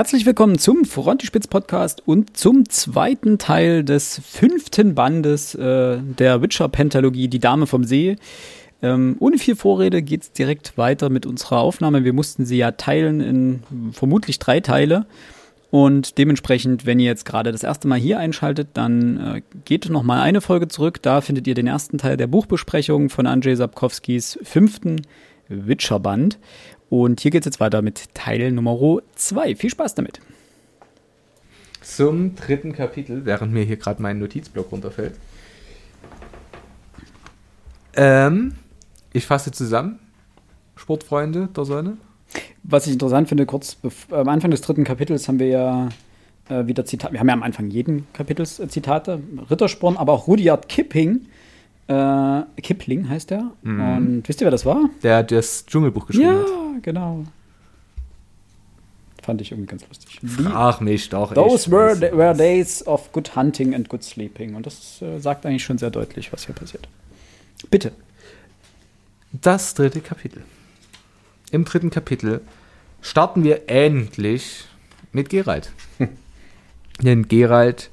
Herzlich willkommen zum Frontispitz Podcast und zum zweiten Teil des fünften Bandes äh, der Witcher Pentalogie Die Dame vom See. Ähm, ohne viel Vorrede geht's direkt weiter mit unserer Aufnahme. Wir mussten sie ja teilen in vermutlich drei Teile. Und dementsprechend, wenn ihr jetzt gerade das erste Mal hier einschaltet, dann äh, geht noch mal eine Folge zurück. Da findet ihr den ersten Teil der Buchbesprechung von Andrzej Sapkowskis fünften Witcher-Band. Und hier geht es jetzt weiter mit Teil Nummer 2. Viel Spaß damit. Zum dritten Kapitel, während mir hier gerade mein Notizblock runterfällt. Ähm, ich fasse zusammen, Sportfreunde der Sonne. Was ich interessant finde, kurz am Anfang des dritten Kapitels haben wir ja äh, wieder Zitate. Wir haben ja am Anfang jeden Kapitels äh, Zitate. Rittersporn, aber auch Rudyard Kipping äh, Kipling heißt er. Mhm. Und wisst ihr, wer das war? Der hat das Dschungelbuch geschrieben ja, hat. Genau. Fand ich irgendwie ganz lustig. Ach mich doch. Those were, were days of good hunting and good sleeping. Und das äh, sagt eigentlich schon sehr deutlich, was hier passiert. Bitte. Das dritte Kapitel. Im dritten Kapitel starten wir endlich mit Gerald. Denn Gerald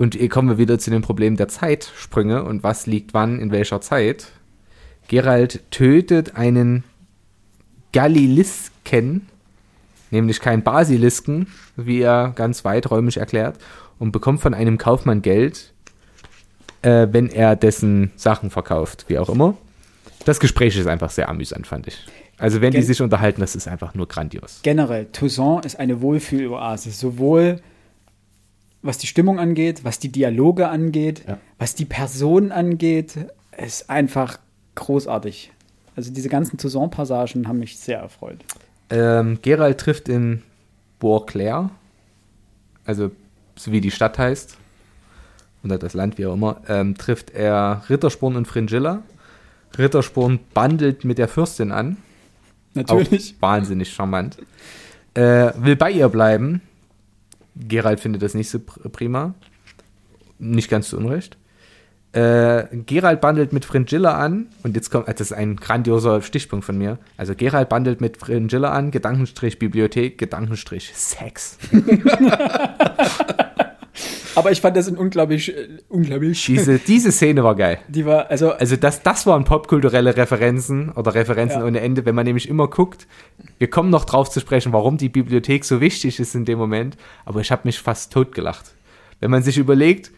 und hier kommen wir wieder zu dem Problem der Zeitsprünge und was liegt wann in welcher Zeit. Gerald tötet einen Galilisken, nämlich keinen Basilisken, wie er ganz weiträumig erklärt, und bekommt von einem Kaufmann Geld, äh, wenn er dessen Sachen verkauft, wie auch immer. Das Gespräch ist einfach sehr amüsant, fand ich. Also wenn Gen die sich unterhalten, das ist einfach nur grandios. Generell, Toussaint ist eine Wohlfühloase, sowohl was die Stimmung angeht, was die Dialoge angeht, ja. was die Person angeht, ist einfach großartig. Also diese ganzen Toussaint-Passagen haben mich sehr erfreut. Ähm, Gerald trifft in Beauclair, also so wie die Stadt heißt, oder das Land, wie auch immer, ähm, trifft er Rittersporn und Fringilla. Rittersporn bandelt mit der Fürstin an. Natürlich. Auch wahnsinnig charmant. Äh, will bei ihr bleiben, Gerald findet das nicht so prima. Nicht ganz zu Unrecht. Äh, Gerald bandelt mit Fringilla an und jetzt kommt, das ist ein grandioser Stichpunkt von mir. Also Gerald bandelt mit Fringilla an, Gedankenstrich Bibliothek, Gedankenstrich Sex. Aber ich fand das ein unglaublich, äh, unglaublich. Diese, diese Szene war geil. Die war, also. Also, das, das waren popkulturelle Referenzen oder Referenzen ja. ohne Ende, wenn man nämlich immer guckt. Wir kommen noch drauf zu sprechen, warum die Bibliothek so wichtig ist in dem Moment. Aber ich habe mich fast totgelacht. Wenn man sich überlegt,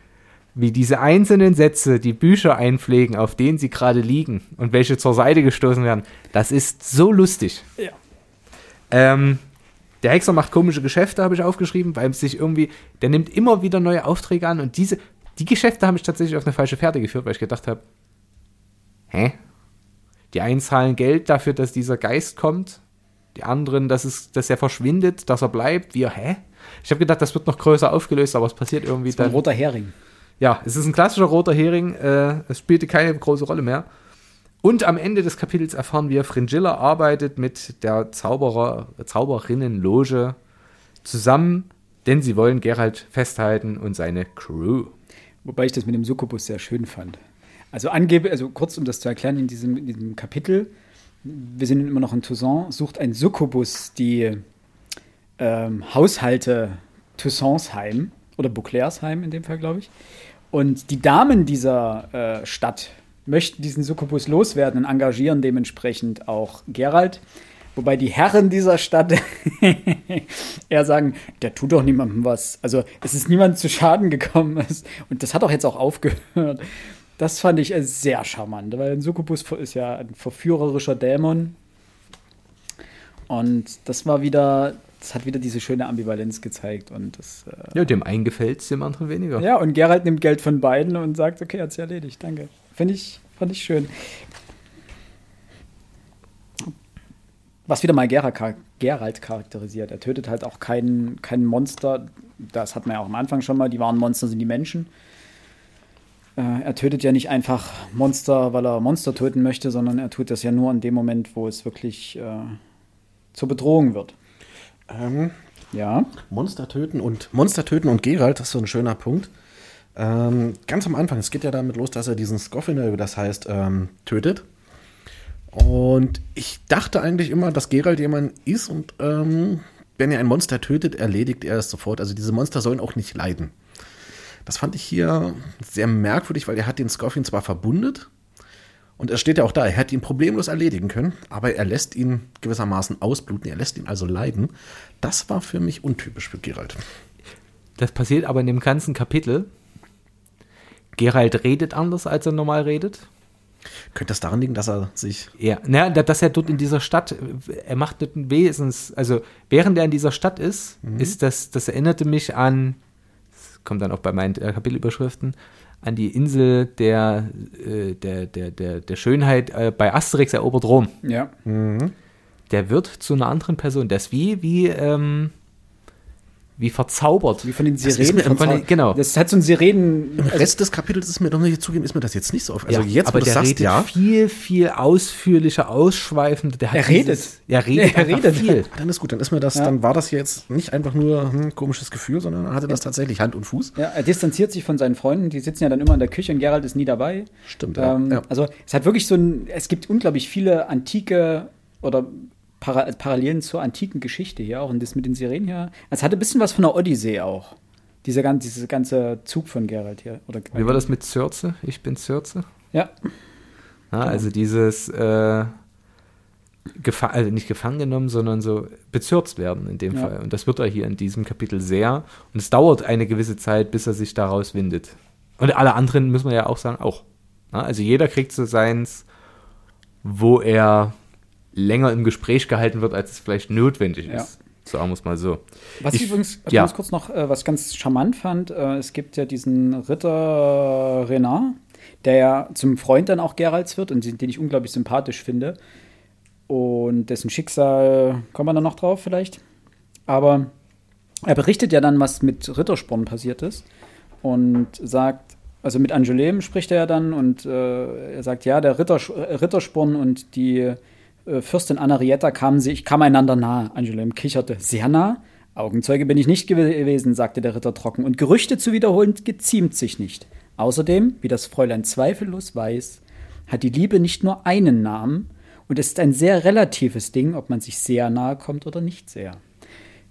wie diese einzelnen Sätze die Bücher einpflegen, auf denen sie gerade liegen und welche zur Seite gestoßen werden, das ist so lustig. Ja. Ähm, der Hexer macht komische Geschäfte, habe ich aufgeschrieben, weil sich irgendwie, der nimmt immer wieder neue Aufträge an und diese, die Geschäfte haben mich tatsächlich auf eine falsche Fährte geführt, weil ich gedacht habe, hä? Die einen zahlen Geld dafür, dass dieser Geist kommt, die anderen, dass, es, dass er verschwindet, dass er bleibt. Wir, hä? Ich habe gedacht, das wird noch größer aufgelöst, aber es passiert irgendwie das dann. Ein roter Hering. Ja, es ist ein klassischer roter Hering. Äh, es spielte keine große Rolle mehr. Und am Ende des Kapitels erfahren wir, Fringilla arbeitet mit der Zauberer, Zauberinnenloge zusammen, denn sie wollen Geralt festhalten und seine Crew. Wobei ich das mit dem Succubus sehr schön fand. Also angebe, also kurz um das zu erklären, in diesem, in diesem Kapitel, wir sind immer noch in Toussaint, sucht ein Succubus die ähm, Haushalte Toussaints heim oder Beauclairs heim in dem Fall, glaube ich. Und die Damen dieser äh, Stadt möchten diesen Succubus loswerden und engagieren dementsprechend auch Gerald. Wobei die Herren dieser Stadt eher sagen, der tut doch niemandem was. Also es ist niemand zu Schaden gekommen. Und das hat auch jetzt auch aufgehört. Das fand ich sehr charmant, weil ein Succubus ist ja ein verführerischer Dämon. Und das war wieder, das hat wieder diese schöne Ambivalenz gezeigt. Und das, äh ja, dem einen gefällt es, dem anderen weniger. Ja, und Gerald nimmt Geld von beiden und sagt, okay, hat sich erledigt, danke. Finde ich, fand ich schön. Was wieder mal Gerald charakterisiert. Er tötet halt auch kein, kein Monster. Das hat man ja auch am Anfang schon mal. Die wahren Monster sind die Menschen. Äh, er tötet ja nicht einfach Monster, weil er Monster töten möchte, sondern er tut das ja nur in dem Moment, wo es wirklich äh, zur Bedrohung wird. Ähm, ja. Monster töten und Monster töten und Gerald, das ist so ein schöner Punkt. Ähm, ganz am Anfang, es geht ja damit los, dass er diesen Scoffiner, das heißt, ähm, tötet. Und ich dachte eigentlich immer, dass Gerald jemand ist und ähm, wenn er ein Monster tötet, erledigt er es sofort. Also diese Monster sollen auch nicht leiden. Das fand ich hier sehr merkwürdig, weil er hat den Scorpion zwar verbundet und er steht ja auch da, er hätte ihn problemlos erledigen können, aber er lässt ihn gewissermaßen ausbluten, er lässt ihn also leiden. Das war für mich untypisch für Geralt. Das passiert aber in dem ganzen Kapitel. Geralt redet anders, als er normal redet. Könnte das daran liegen, dass er sich. Ja, na, dass er dort in dieser Stadt, er macht nicht ein Wesens, also während er in dieser Stadt ist, mhm. ist das, das erinnerte mich an, das kommt dann auch bei meinen Kapitelüberschriften, an die Insel der, äh, der, der, der, der Schönheit äh, bei Asterix erobert Rom. Ja. Mhm. Der wird zu einer anderen Person. Das ist wie, wie, ähm, wie verzaubert. Wie von den Sirenen. Von den, genau. Das hat so ein Sirenen. Im Rest des Kapitels ist mir doch nicht zugeben, ist mir das jetzt nicht so auf. Also ja, jetzt, aber wo der sagst, redet ja. viel, viel ausführlicher, ausschweifender. Der er redet. Dieses, er redet. er redet viel. Dann ist gut, dann ist mir das, ja. dann war das jetzt nicht einfach nur ein hm, komisches Gefühl, sondern er hatte das tatsächlich Hand und Fuß. Ja, er distanziert sich von seinen Freunden, die sitzen ja dann immer in der Küche und Gerald ist nie dabei. Stimmt, ähm, ja. Also es hat wirklich so ein, es gibt unglaublich viele antike oder Para Parallelen zur antiken Geschichte hier auch. Und das mit den Sirenen hier. Es hatte ein bisschen was von der Odyssee auch. Dieser ganze, dieser ganze Zug von Geralt hier. Oder Wie war das mit Circe? Ich bin Circe? Ja. ja also dieses äh, gefa also nicht gefangen genommen, sondern so bezürzt werden in dem ja. Fall. Und das wird er hier in diesem Kapitel sehr. Und es dauert eine gewisse Zeit, bis er sich daraus windet. Und alle anderen müssen wir ja auch sagen, auch. Also jeder kriegt so seins, wo er länger im Gespräch gehalten wird, als es vielleicht notwendig ja. ist. Sagen wir es mal so. Was ich, ich übrigens also ja. ganz kurz noch, äh, was ganz charmant fand, äh, es gibt ja diesen Ritter Renard, der ja zum Freund dann auch Geralds wird und den ich unglaublich sympathisch finde. Und dessen Schicksal, kommen wir dann noch drauf vielleicht. Aber er berichtet ja dann, was mit Rittersporn passiert ist und sagt, also mit Angoulême spricht er ja dann und äh, er sagt, ja, der Ritter, Rittersporn und die äh, Fürstin Anarietta kamen, sich, kam einander nahe. Angoulême kicherte. Sehr nah? Augenzeuge bin ich nicht gewesen, sagte der Ritter trocken, und Gerüchte zu wiederholen geziemt sich nicht. Außerdem, wie das Fräulein zweifellos weiß, hat die Liebe nicht nur einen Namen, und es ist ein sehr relatives Ding, ob man sich sehr nahe kommt oder nicht sehr.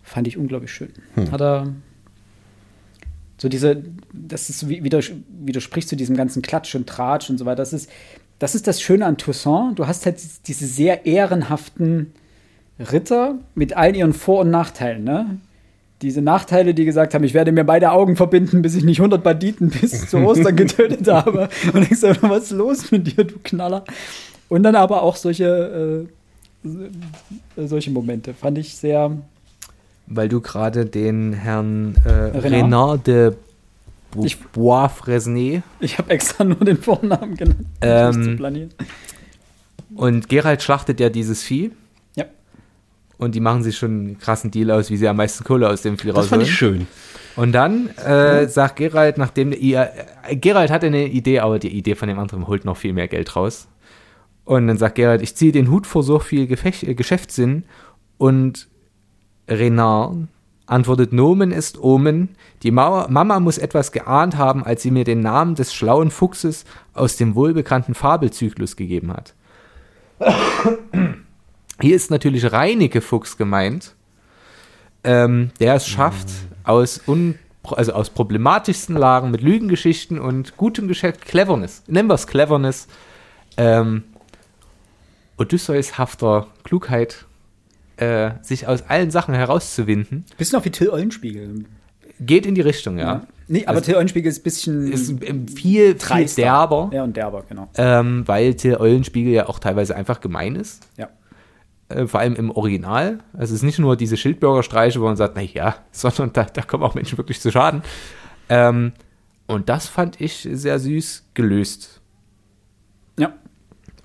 Fand ich unglaublich schön. Hm. Hat er so diese, das ist widerspricht zu diesem ganzen Klatsch und Tratsch und so weiter. Das ist, das ist das Schöne an Toussaint. Du hast halt diese sehr ehrenhaften Ritter mit all ihren Vor- und Nachteilen, ne? Diese Nachteile, die gesagt haben, ich werde mir beide Augen verbinden, bis ich nicht 100 Banditen bis zu Ostern getötet habe. Und ich sage, was ist los mit dir, du Knaller? Und dann aber auch solche, äh, solche Momente. Fand ich sehr. Weil du gerade den Herrn äh, Renard de ich, Bois Fresnay. Ich habe extra nur den Vornamen genannt, ähm, zu planieren. Und Gerald schlachtet ja dieses Vieh. Ja. Und die machen sich schon einen krassen Deal aus, wie sie am meisten Kohle aus dem Vieh rausholen. Das fand ich schön. Und dann äh, sagt Gerald, nachdem ihr, äh, Gerald hatte eine Idee, aber die Idee von dem anderen holt noch viel mehr Geld raus. Und dann sagt Gerald, ich ziehe den Hut vor so viel Gefecht, äh, Geschäftssinn und Renard antwortet Nomen ist Omen. Die Mauer, Mama muss etwas geahnt haben, als sie mir den Namen des schlauen Fuchses aus dem wohlbekannten Fabelzyklus gegeben hat. Hier ist natürlich Reineke Fuchs gemeint, ähm, der es schafft, aus, un, also aus problematischsten Lagen mit Lügengeschichten und gutem Geschäft, Cleverness, nennen wir es Cleverness, ähm, Odysseus-hafter Klugheit äh, sich aus allen Sachen herauszuwinden. Bisschen auch wie Till Eulenspiegel. Geht in die Richtung, ja. ja. Nee, aber also, Till Eulenspiegel ist ein bisschen. Ist viel, viel derber. Ja, und derber, genau. Ähm, weil Till Eulenspiegel ja auch teilweise einfach gemein ist. Ja. Äh, vor allem im Original. Also es ist nicht nur diese Schildbürgerstreiche, wo man sagt, naja, sondern da, da kommen auch Menschen wirklich zu Schaden. Ähm, und das fand ich sehr süß gelöst. Ja.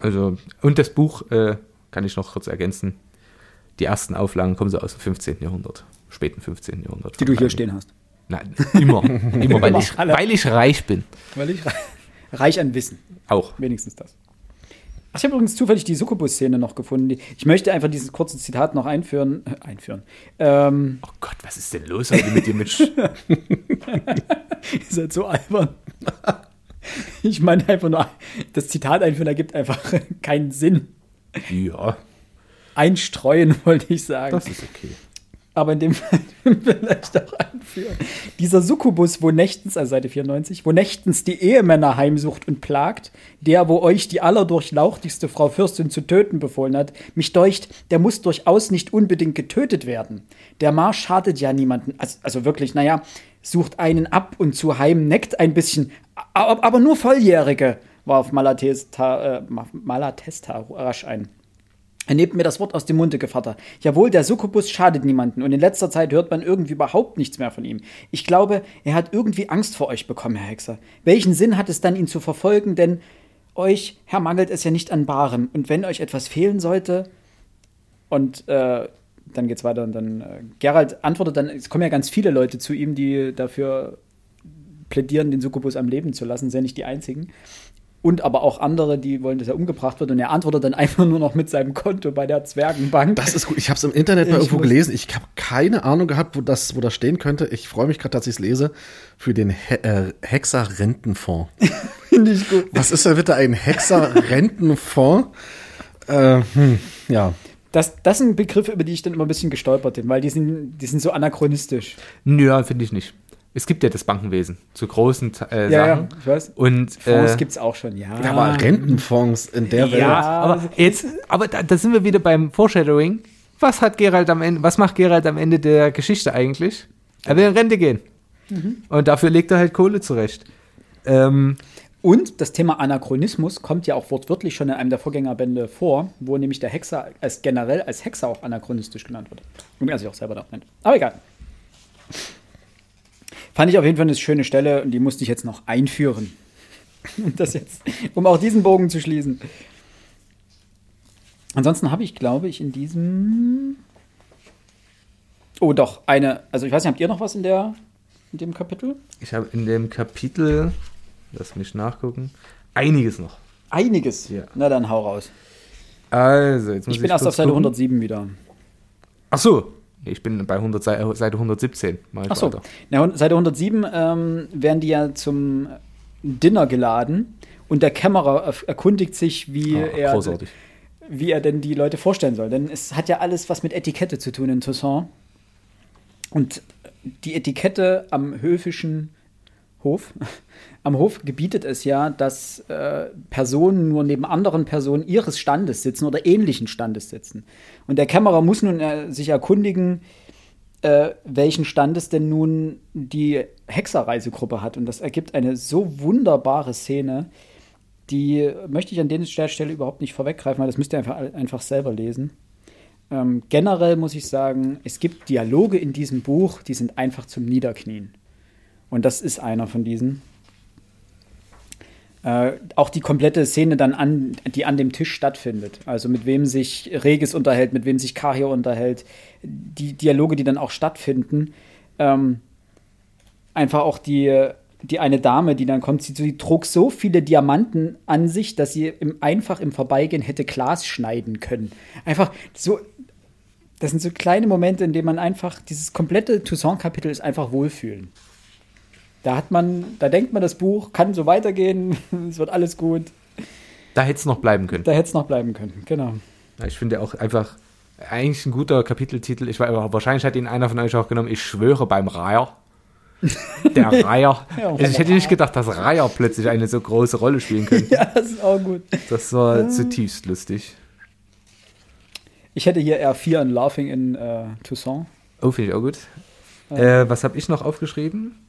Also, und das Buch äh, kann ich noch kurz ergänzen die ersten Auflagen kommen so aus dem 15. Jahrhundert, späten 15. Jahrhundert. Die du hier stehen hast. Nein, immer. immer, weil, ich, weil ich reich bin. Weil ich reich an Wissen. Auch. Wenigstens das. Ach, ich habe übrigens zufällig die Succubus-Szene noch gefunden. Ich möchte einfach dieses kurze Zitat noch einführen. Äh, einführen. Ähm, oh Gott, was ist denn los heute mit dir, Mitch? Ihr seid so albern. ich meine einfach nur, das Zitat einführen ergibt einfach keinen Sinn. Ja einstreuen, wollte ich sagen. Das ist okay. aber in dem Fall vielleicht auch anführen. Dieser Succubus, wo nächtens, also Seite 94, wo nächtens die Ehemänner heimsucht und plagt, der, wo euch die allerdurchlauchtigste Frau Fürstin zu töten befohlen hat, mich deucht, der muss durchaus nicht unbedingt getötet werden. Der Marsch schadet ja niemanden, also, also wirklich, naja, sucht einen ab und zu heim, neckt ein bisschen, aber, aber nur Volljährige, warf Malatesta, äh, Malatesta rasch ein. Er nehmt mir das Wort aus dem Munde, Gevatter. Jawohl, der Succubus schadet niemanden und in letzter Zeit hört man irgendwie überhaupt nichts mehr von ihm. Ich glaube, er hat irgendwie Angst vor euch bekommen, Herr Hexer. Welchen Sinn hat es dann, ihn zu verfolgen? Denn euch, Herr, mangelt es ja nicht an Barem. Und wenn euch etwas fehlen sollte, und äh, dann geht's weiter und dann äh, Gerald antwortet dann, es kommen ja ganz viele Leute zu ihm, die dafür plädieren, den Succubus am Leben zu lassen, sind ja nicht die einzigen und aber auch andere, die wollen, dass er umgebracht wird. Und er antwortet dann einfach nur noch mit seinem Konto bei der Zwergenbank. Das ist gut. Ich habe es im Internet mal irgendwo gelesen. Ich habe keine Ahnung gehabt, wo das, wo das stehen könnte. Ich freue mich gerade, dass ich es lese. Für den He äh, Hexer-Rentenfonds. Finde ich gut. Was ist denn bitte ein Hexer-Rentenfonds? äh, hm, ja. Das, das sind Begriffe, über die ich dann immer ein bisschen gestolpert bin, weil die sind, die sind so anachronistisch. Nö, finde ich nicht es gibt ja das Bankenwesen zu großen äh, ja, Sachen. Ja, ich weiß. Und Fonds äh, gibt es auch schon, ja. Ja, aber Rentenfonds in der Welt. Ja, aber jetzt, aber da, da, sind wir wieder beim Foreshadowing. Was hat Gerald am Ende, was macht Gerald am Ende der Geschichte eigentlich? Er will in Rente gehen. Mhm. Und dafür legt er halt Kohle zurecht. Ähm, und das Thema Anachronismus kommt ja auch wortwörtlich schon in einem der Vorgängerbände vor, wo nämlich der Hexer als generell als Hexer auch anachronistisch genannt wird. Und er sich auch selber da nennt. Aber egal. Fand ich auf jeden Fall eine schöne Stelle und die musste ich jetzt noch einführen. Um das jetzt, um auch diesen Bogen zu schließen. Ansonsten habe ich, glaube ich, in diesem. Oh, doch, eine. Also, ich weiß nicht, habt ihr noch was in, der, in dem Kapitel? Ich habe in dem Kapitel, lass mich nachgucken, einiges noch. Einiges? Ja. Na, dann hau raus. Also, jetzt muss ich bin ich erst auf Seite gucken. 107 wieder. Ach so, ich bin bei 100, Seite 117. Ach so. Na, Seite 107 ähm, werden die ja zum Dinner geladen und der Kämmerer erkundigt sich, wie, oh, er, wie er denn die Leute vorstellen soll. Denn es hat ja alles was mit Etikette zu tun in Toussaint. Und die Etikette am höfischen Hof, am Hof gebietet es ja, dass äh, Personen nur neben anderen Personen ihres Standes sitzen oder ähnlichen Standes sitzen. Und der Kämmerer muss nun äh, sich erkundigen, äh, welchen Standes denn nun die Hexerreisegruppe hat. Und das ergibt eine so wunderbare Szene, die möchte ich an der Stelle überhaupt nicht vorweggreifen, weil das müsst ihr einfach, einfach selber lesen. Ähm, generell muss ich sagen, es gibt Dialoge in diesem Buch, die sind einfach zum Niederknien. Und das ist einer von diesen. Äh, auch die komplette Szene dann an, die an dem Tisch stattfindet. Also mit wem sich Regis unterhält, mit wem sich Kahir unterhält. Die Dialoge, die dann auch stattfinden. Ähm, einfach auch die, die eine Dame, die dann kommt, sie, sie trug so viele Diamanten an sich, dass sie im, einfach im Vorbeigehen hätte Glas schneiden können. Einfach so. Das sind so kleine Momente, in denen man einfach, dieses komplette Toussaint-Kapitel ist einfach Wohlfühlen. Da hat man, da denkt man, das Buch kann so weitergehen, es wird alles gut. Da hätte es noch bleiben können. Da hätte es noch bleiben können, genau. Ja, ich finde auch einfach eigentlich ein guter Kapiteltitel. Ich war, wahrscheinlich hat ihn einer von euch auch genommen. Ich schwöre beim Reiher. Der Reiher. ja, also ich hätte nicht gedacht, dass Reiher plötzlich eine so große Rolle spielen könnte. ja, das ist auch gut. Das war ja. zutiefst lustig. Ich hätte hier eher Fear and Laughing in äh, Toussaint. Oh, finde ich auch gut. Äh, was habe ich noch aufgeschrieben?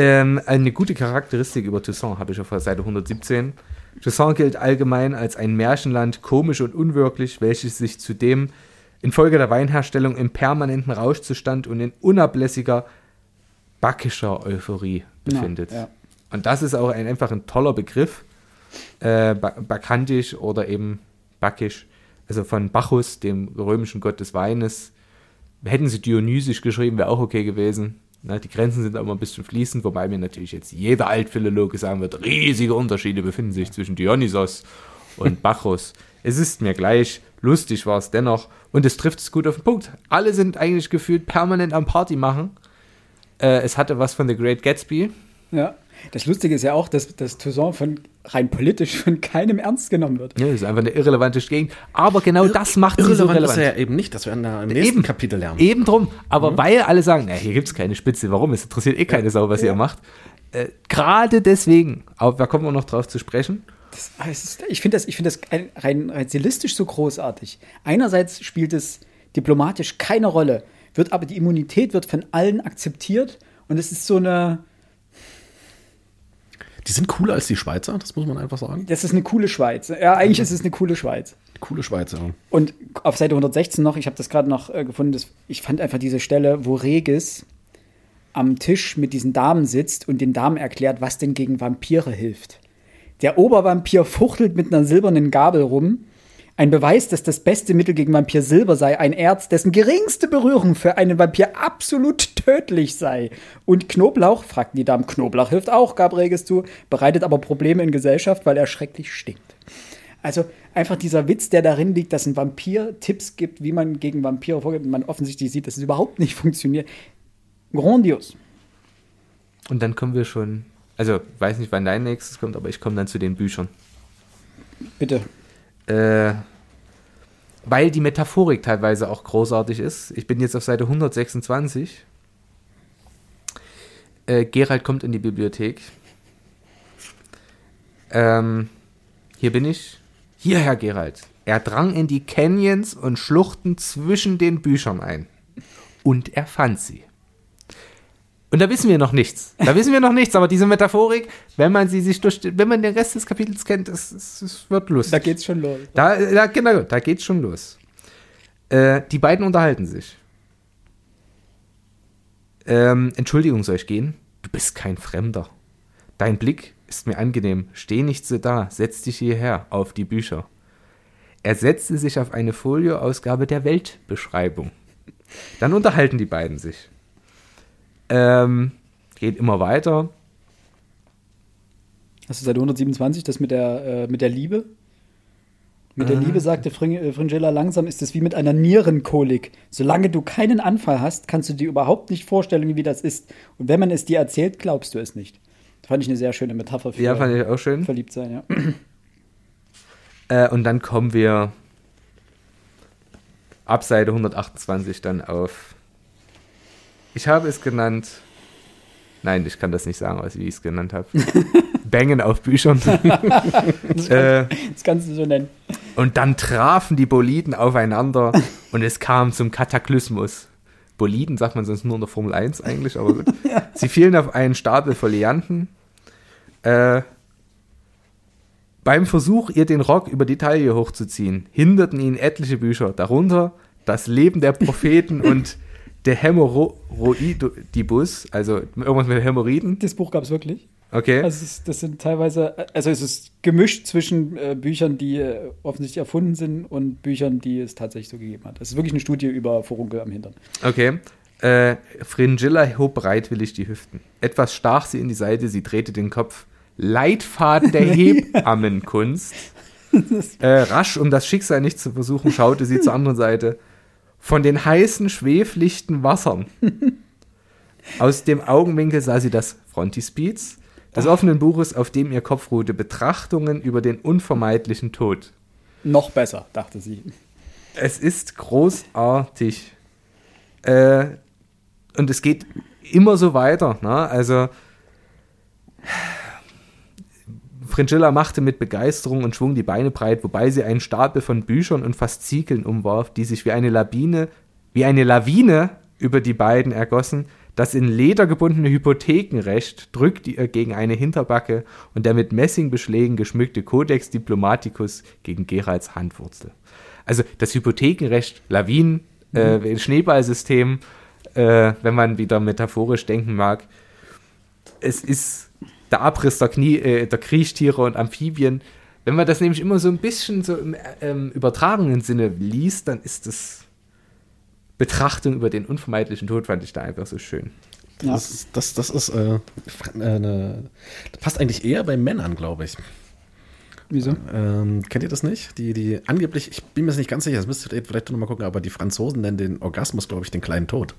Ähm, eine gute Charakteristik über Toussaint habe ich auf Seite 117. Toussaint gilt allgemein als ein Märchenland, komisch und unwirklich, welches sich zudem infolge der Weinherstellung im permanenten Rauschzustand und in unablässiger backischer Euphorie befindet. Ja, ja. Und das ist auch ein, einfach ein toller Begriff, äh, bakantisch oder eben bacchisch, also von Bacchus, dem römischen Gott des Weines. Hätten sie dionysisch geschrieben, wäre auch okay gewesen. Ne, die Grenzen sind immer ein bisschen fließend, wobei mir natürlich jetzt jeder Altphilologe sagen wird, riesige Unterschiede befinden sich zwischen Dionysos und Bacchus. es ist mir gleich, lustig war es dennoch und es trifft es gut auf den Punkt. Alle sind eigentlich gefühlt permanent am Party machen. Äh, es hatte was von The Great Gatsby. Ja. Das Lustige ist ja auch, dass das Toussaint von rein politisch von keinem ernst genommen wird. Ja, das ist einfach eine irrelevante Gegend. Aber genau das macht sie so ist relevant. er ja eben nicht, das werden wir im nächsten Eben. Kapitel lernen. Eben drum. Aber weil alle sagen, na, hier gibt es keine Spitze, warum? Es interessiert eh keine Sau, was ihr macht. Äh, Gerade deswegen, aber da kommen wir noch drauf zu sprechen. Das, ah, ist, ich finde das, ich find das ein- rein, rein stilistisch so großartig. Einerseits spielt es diplomatisch keine Rolle, wird aber die Immunität wird von allen akzeptiert und es ist so eine, Die sind cooler als die Schweizer, das muss man einfach sagen. das ist eine coole Schweiz. Ja, eigentlich ist es eine coole Schweiz. Coole Schweizer. Und auf Seite 116 noch, ich habe das gerade noch äh, gefunden, das, ich fand einfach diese Stelle, wo Regis am Tisch mit diesen Damen sitzt und den Damen erklärt, was denn gegen Vampire hilft. Der Obervampir fuchtelt mit einer silbernen Gabel rum. Ein Beweis, dass das beste Mittel gegen Vampir Silber sei, ein Erz, dessen geringste Berührung für einen Vampir absolut tödlich sei. Und Knoblauch, fragten die Damen, Knoblauch hilft auch, gab Regis zu, bereitet aber Probleme in Gesellschaft, weil er schrecklich stinkt. Also einfach dieser Witz, der darin liegt, dass ein Vampir Tipps gibt, wie man gegen Vampire vorgeht, und man offensichtlich sieht, dass es überhaupt nicht funktioniert. Grandios. Und dann kommen wir schon, also weiß nicht, wann dein nächstes kommt, aber ich komme dann zu den Büchern. Bitte. Äh, weil die Metaphorik teilweise auch großartig ist. Ich bin jetzt auf Seite 126. Äh, Gerald kommt in die Bibliothek. Ähm, hier bin ich. Hier, Herr Gerald. Er drang in die Canyons und Schluchten zwischen den Büchern ein. Und er fand sie. Und da wissen wir noch nichts. Da wissen wir noch nichts, aber diese Metaphorik, wenn man sie sich durch, wenn man den Rest des Kapitels kennt, es, es, es wird lustig. Da geht's schon los. Da, da, genau, da geht's schon los. Äh, die beiden unterhalten sich. Ähm, Entschuldigung, soll ich gehen? Du bist kein Fremder. Dein Blick ist mir angenehm. Steh nicht so da. Setz dich hierher auf die Bücher. Er setzte sich auf eine Folioausgabe der Weltbeschreibung. Dann unterhalten die beiden sich. Ähm, geht immer weiter. Hast du Seite 127 das mit der, äh, mit der Liebe? Mit der. Liebe sagte Fring äh, Fringilla, langsam ist es wie mit einer Nierenkolik. Solange du keinen Anfall hast, kannst du dir überhaupt nicht vorstellen, wie das ist. Und wenn man es dir erzählt, glaubst du es nicht. Fand ich eine sehr schöne Metapher für Ja, fand ich auch schön. verliebt sein, ja. Äh, und dann kommen wir ab Seite 128 dann auf. Ich habe es genannt. Nein, ich kann das nicht sagen, wie ich es genannt habe. Bängen auf Büchern. äh, Das kannst du so nennen. und dann trafen die Boliden aufeinander und es kam zum Kataklysmus. Boliden sagt man sonst nur in der Formel 1 eigentlich, aber gut. Sie fielen auf einen Stapel Folianten. Äh, beim Versuch, ihr den Rock über die Taille hochzuziehen, hinderten ihn etliche Bücher, darunter Das Leben der Propheten und der Hämorrhoidibus, also irgendwas mit Hämorrhoiden. Das Buch gab es wirklich. Okay. Also es ist, das sind teilweise, also es ist gemischt zwischen äh, Büchern, die äh, offensichtlich erfunden sind und Büchern, die es tatsächlich so gegeben hat. Es ist wirklich eine Studie über Furunkel am Hintern. Okay. Äh, Fringilla hob bereitwillig die Hüften. Etwas stach sie in die Seite, sie drehte den Kopf. Leitfaden der Hebammenkunst. äh, rasch, um das Schicksal nicht zu versuchen, schaute sie zur anderen Seite. Von den heißen, schweflichten Wassern. Aus dem Augenwinkel sah sie das Frontispiz des offenen Buches, auf dem ihr Kopf ruhte. Betrachtungen über den unvermeidlichen Tod. Noch besser, dachte sie. Es ist großartig. Äh, und es geht immer so weiter. Ne? Also, Fringilla machte mit Begeisterung und schwung die Beine breit, wobei sie einen Stapel von Büchern und Faszikeln umwarf, die sich wie eine Lawine, wie eine Lawine über die beiden ergossen. Das in Leder gebundene Hypothekenrecht drückte ihr gegen eine Hinterbacke und der mit Messingbeschlägen geschmückte Codex Diplomaticus gegen Geralds Handwurzel. Also das Hypothekenrecht, Lawinen, äh, Schneeballsystem, äh, wenn man wieder metaphorisch denken mag. Es ist der Abriss der, Knie, äh, der Kriechtiere und Amphibien. Wenn man das nämlich immer so ein bisschen so im ähm, übertragenen Sinne liest, dann ist das Betrachtung über den unvermeidlichen Tod, fand ich da einfach so schön. Ja. Das, ist- das, das ist äh, eine, das passt eigentlich eher bei Männern, glaube ich. Wieso? Ähm, kennt ihr das nicht? Die, die angeblich, ich bin mir nicht ganz sicher, das müsst ihr vielleicht noch mal gucken, aber die Franzosen nennen den Orgasmus, glaube ich, den kleinen Tod.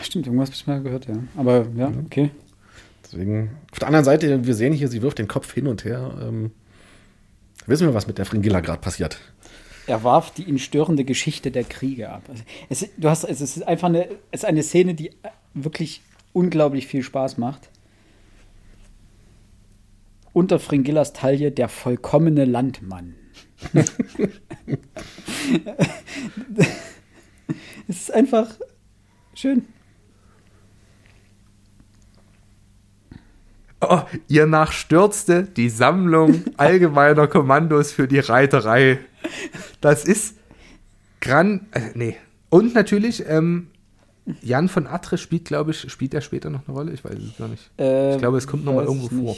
Stimmt, irgendwas habe ich mal gehört, ja. Aber ja, okay. Deswegen, auf der anderen Seite, wir sehen hier, sie wirft den Kopf hin und her. Ähm, wissen wir, was mit der Fringilla gerade passiert. Er warf die ihn störende Geschichte der Kriege ab. Also es, du hast, es ist einfach eine, es ist eine Szene, die wirklich unglaublich viel Spaß macht. Unter Fringillas Taille der vollkommene Landmann. es ist einfach schön. Oh, ihr nachstürzte die Sammlung allgemeiner Kommandos für die Reiterei. Das ist gran. Äh, nee. Und natürlich, ähm, Jan von Atre spielt, glaube ich, spielt er später noch eine Rolle? Ich weiß es gar nicht. Äh, ich glaube, es kommt noch mal weiß irgendwo vor.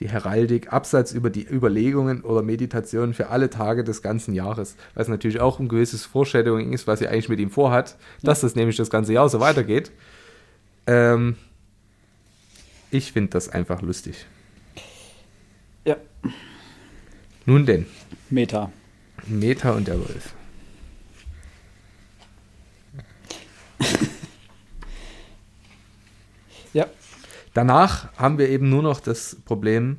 Die Heraldik, Absatz über die Überlegungen oder Meditationen für alle Tage des ganzen Jahres. Was natürlich auch ein gewisses Foreshadowing ist, was sie eigentlich mit ihm vorhat, dass das nämlich das ganze Jahr so weitergeht. Ähm, ich finde das einfach lustig. Ja, Nun denn, Meta. Meta und der Wolf. Ja, Danach haben wir eben nur noch das Problem,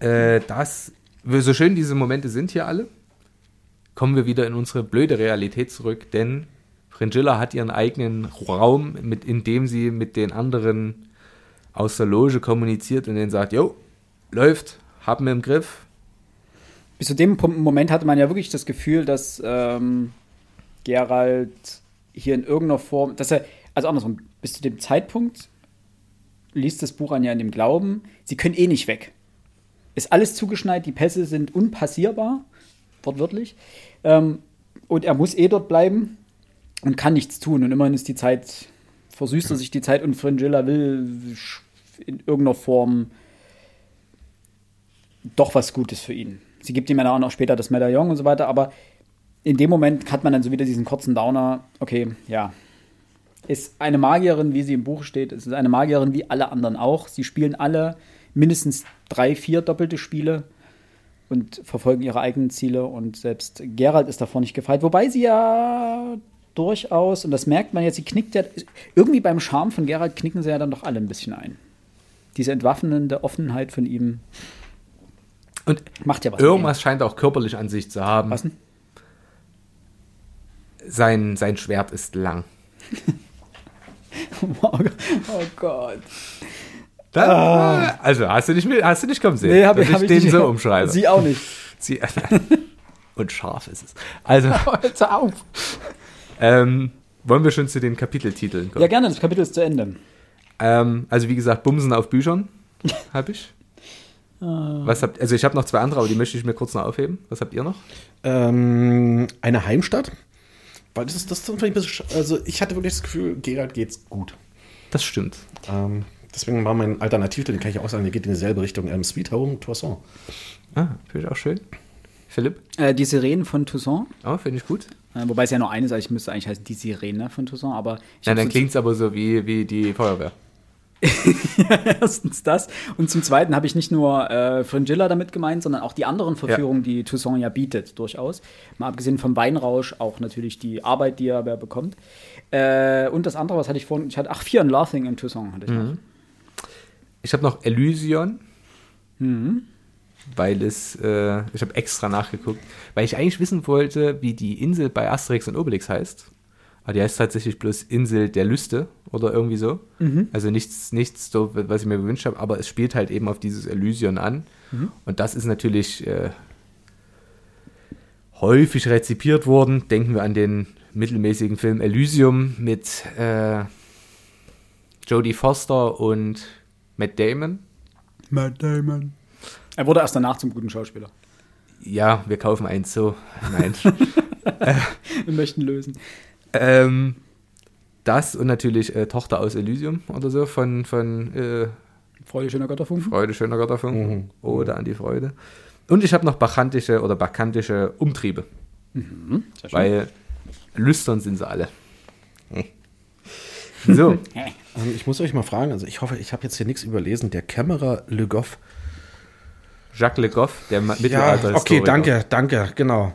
äh, dass, wir- so schön diese Momente sind hier alle, kommen wir wieder in unsere blöde Realität zurück, denn Fringilla hat ihren eigenen Raum, mit, in dem sie mit den anderen aus der Loge kommuniziert und denen sagt, jo, läuft, haben wir im Griff. bis zu dem Moment hatte man ja wirklich das Gefühl, dass ähm, Gerald hier in irgendeiner Form, dass er, also andersrum, bis zu dem Zeitpunkt liest das Buch an ja in dem Glauben, sie können eh nicht weg. Ist alles zugeschneit, die Pässe sind unpassierbar, wortwörtlich. Ähm, und er muss eh dort bleiben und kann nichts tun. Und immerhin ist die Zeit, versüßt er sich die Zeit und Fringilla will in irgendeiner Form doch was Gutes für ihn. Sie gibt ihm ja auch noch später das Medaillon und so weiter, aber in dem Moment hat man dann so wieder diesen kurzen Downer, okay, ja. Ist eine Magierin, wie sie im Buch steht, ist eine Magierin wie alle anderen auch. Sie spielen alle mindestens drei, vier doppelte Spiele und verfolgen ihre eigenen Ziele und selbst Gerald ist davor nicht gefeit. Wobei sie ja durchaus, und das merkt man jetzt, sie knickt ja, irgendwie beim Charme von Gerald knicken sie ja dann doch alle ein bisschen ein. Diese entwaffnende Offenheit von ihm Und macht ja was. irgendwas scheint auch körperlich an sich zu haben. Was denn? Sein, sein Schwert ist lang. Oh Gott. Da, Also, hast du nicht, mit- hast du nicht kommen sehen, Nee, hab, dass hab ich den nicht. so umschreibe. Sie auch nicht. Sie, und scharf ist es. Also, Hör auf. ähm, wollen wir schon zu den Kapiteltiteln kommen? Ja, gerne, das Kapitel ist zu Ende. Ähm, also, wie gesagt, Bumsen auf Büchern habe ich. Was habt, also, ich habe noch zwei andere, aber die möchte ich mir kurz noch aufheben. Was habt ihr noch? Ähm, eine Heimstatt. Weil das ist, das fand ich ein bisschen, sch- also ich hatte wirklich das Gefühl, Gerald geht's gut. Das stimmt. Ähm, deswegen war mein Alternativ, den kann ich auch sagen, der geht in dieselbe Richtung. Ähm, Sweet Home Toussaint. Ah, finde ich auch schön. Philipp? Äh, die Sirenen von Toussaint. Oh, finde ich gut. Äh, wobei es ja nur eine ist, also ich müsste eigentlich heißen die Sirene von Toussaint, aber ich Nein, dann so klingt es aber so wie, wie die Feuerwehr. erstens das und zum Zweiten habe ich nicht nur äh, Fringilla damit gemeint, sondern auch die anderen Verführungen, die Toussaint ja bietet, durchaus. Mal abgesehen vom Weinrausch auch natürlich die Arbeit, die er bekommt. Äh, und das andere, was hatte ich vorhin? Ich hatte ach Fear and Laughing in Toussaint hatte ich noch. Ich habe noch Elysion. Mhm. Weil es, äh, ich habe extra nachgeguckt, weil ich eigentlich wissen wollte, wie die Insel bei Asterix und Obelix heißt. Aber die heißt tatsächlich bloß Insel der Lüste oder irgendwie so. Mhm. Also nichts, nichts so, was ich mir gewünscht habe, aber es spielt halt eben auf dieses Elysion an. Mhm. Und das ist natürlich äh, häufig rezipiert worden. Denken wir an den mittelmäßigen Film Elysium mit äh, Jodie Foster und Matt Damon. Matt Damon. Er wurde erst danach zum guten Schauspieler. Ja, wir kaufen eins so. Nein. Wir möchten lösen. Ähm, das und natürlich äh, Tochter aus Elysium oder so von, von äh, Freude schöner Götterfunken. Freude, schöner Götterfunk Mhm. oder an die Freude. Und ich habe noch bacchantische oder bacchantische Umtriebe, schön. weil lüstern sind sie alle. So, Ähm, ich muss euch mal fragen, also ich hoffe, ich habe jetzt hier nichts überlesen. Der Kämmerer Le Goff. Jacques Le Goff, der Ma- Ja, Mittelalter okay, danke, danke, genau.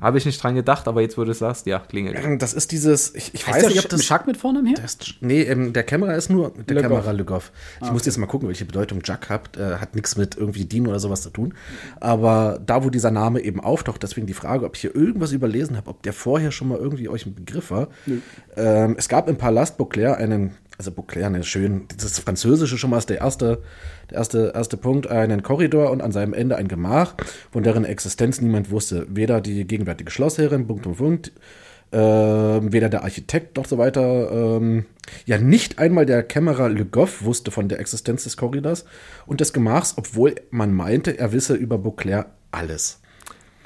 Habe ich nicht dran gedacht, aber jetzt, wo du es sagst, ja, klingelt. Das ist dieses, ich, ich weiß nicht, ob das. Jacques mit Vornamen her? Das, nee, ähm, der Kämmerer ist nur der Le Kämmerer Goff. Le Goff. Ich muss jetzt mal gucken, welche Bedeutung Jack hat. Äh, hat nichts mit irgendwie Dean oder sowas zu tun. Aber da, wo dieser Name eben auftaucht, deswegen die Frage, ob ich hier irgendwas überlesen habe, ob der vorher schon mal irgendwie euch ein Begriff war. Ähm, es gab im Palast Beauclerc einen, also Beauclerc, ne, schön, das Französische schon mal ist der erste, der erste, erste Punkt, einen Korridor und an seinem Ende ein Gemach, von deren Existenz niemand wusste. Weder die gegenwärtige Schlossherrin, Punkt, Punkt, Punkt, ähm, weder der Architekt noch so weiter. Ähm, ja, nicht einmal der Kämmerer Le Goff wusste von der Existenz des Korridors und des Gemachs, obwohl man meinte, er wisse über Beauclerc alles.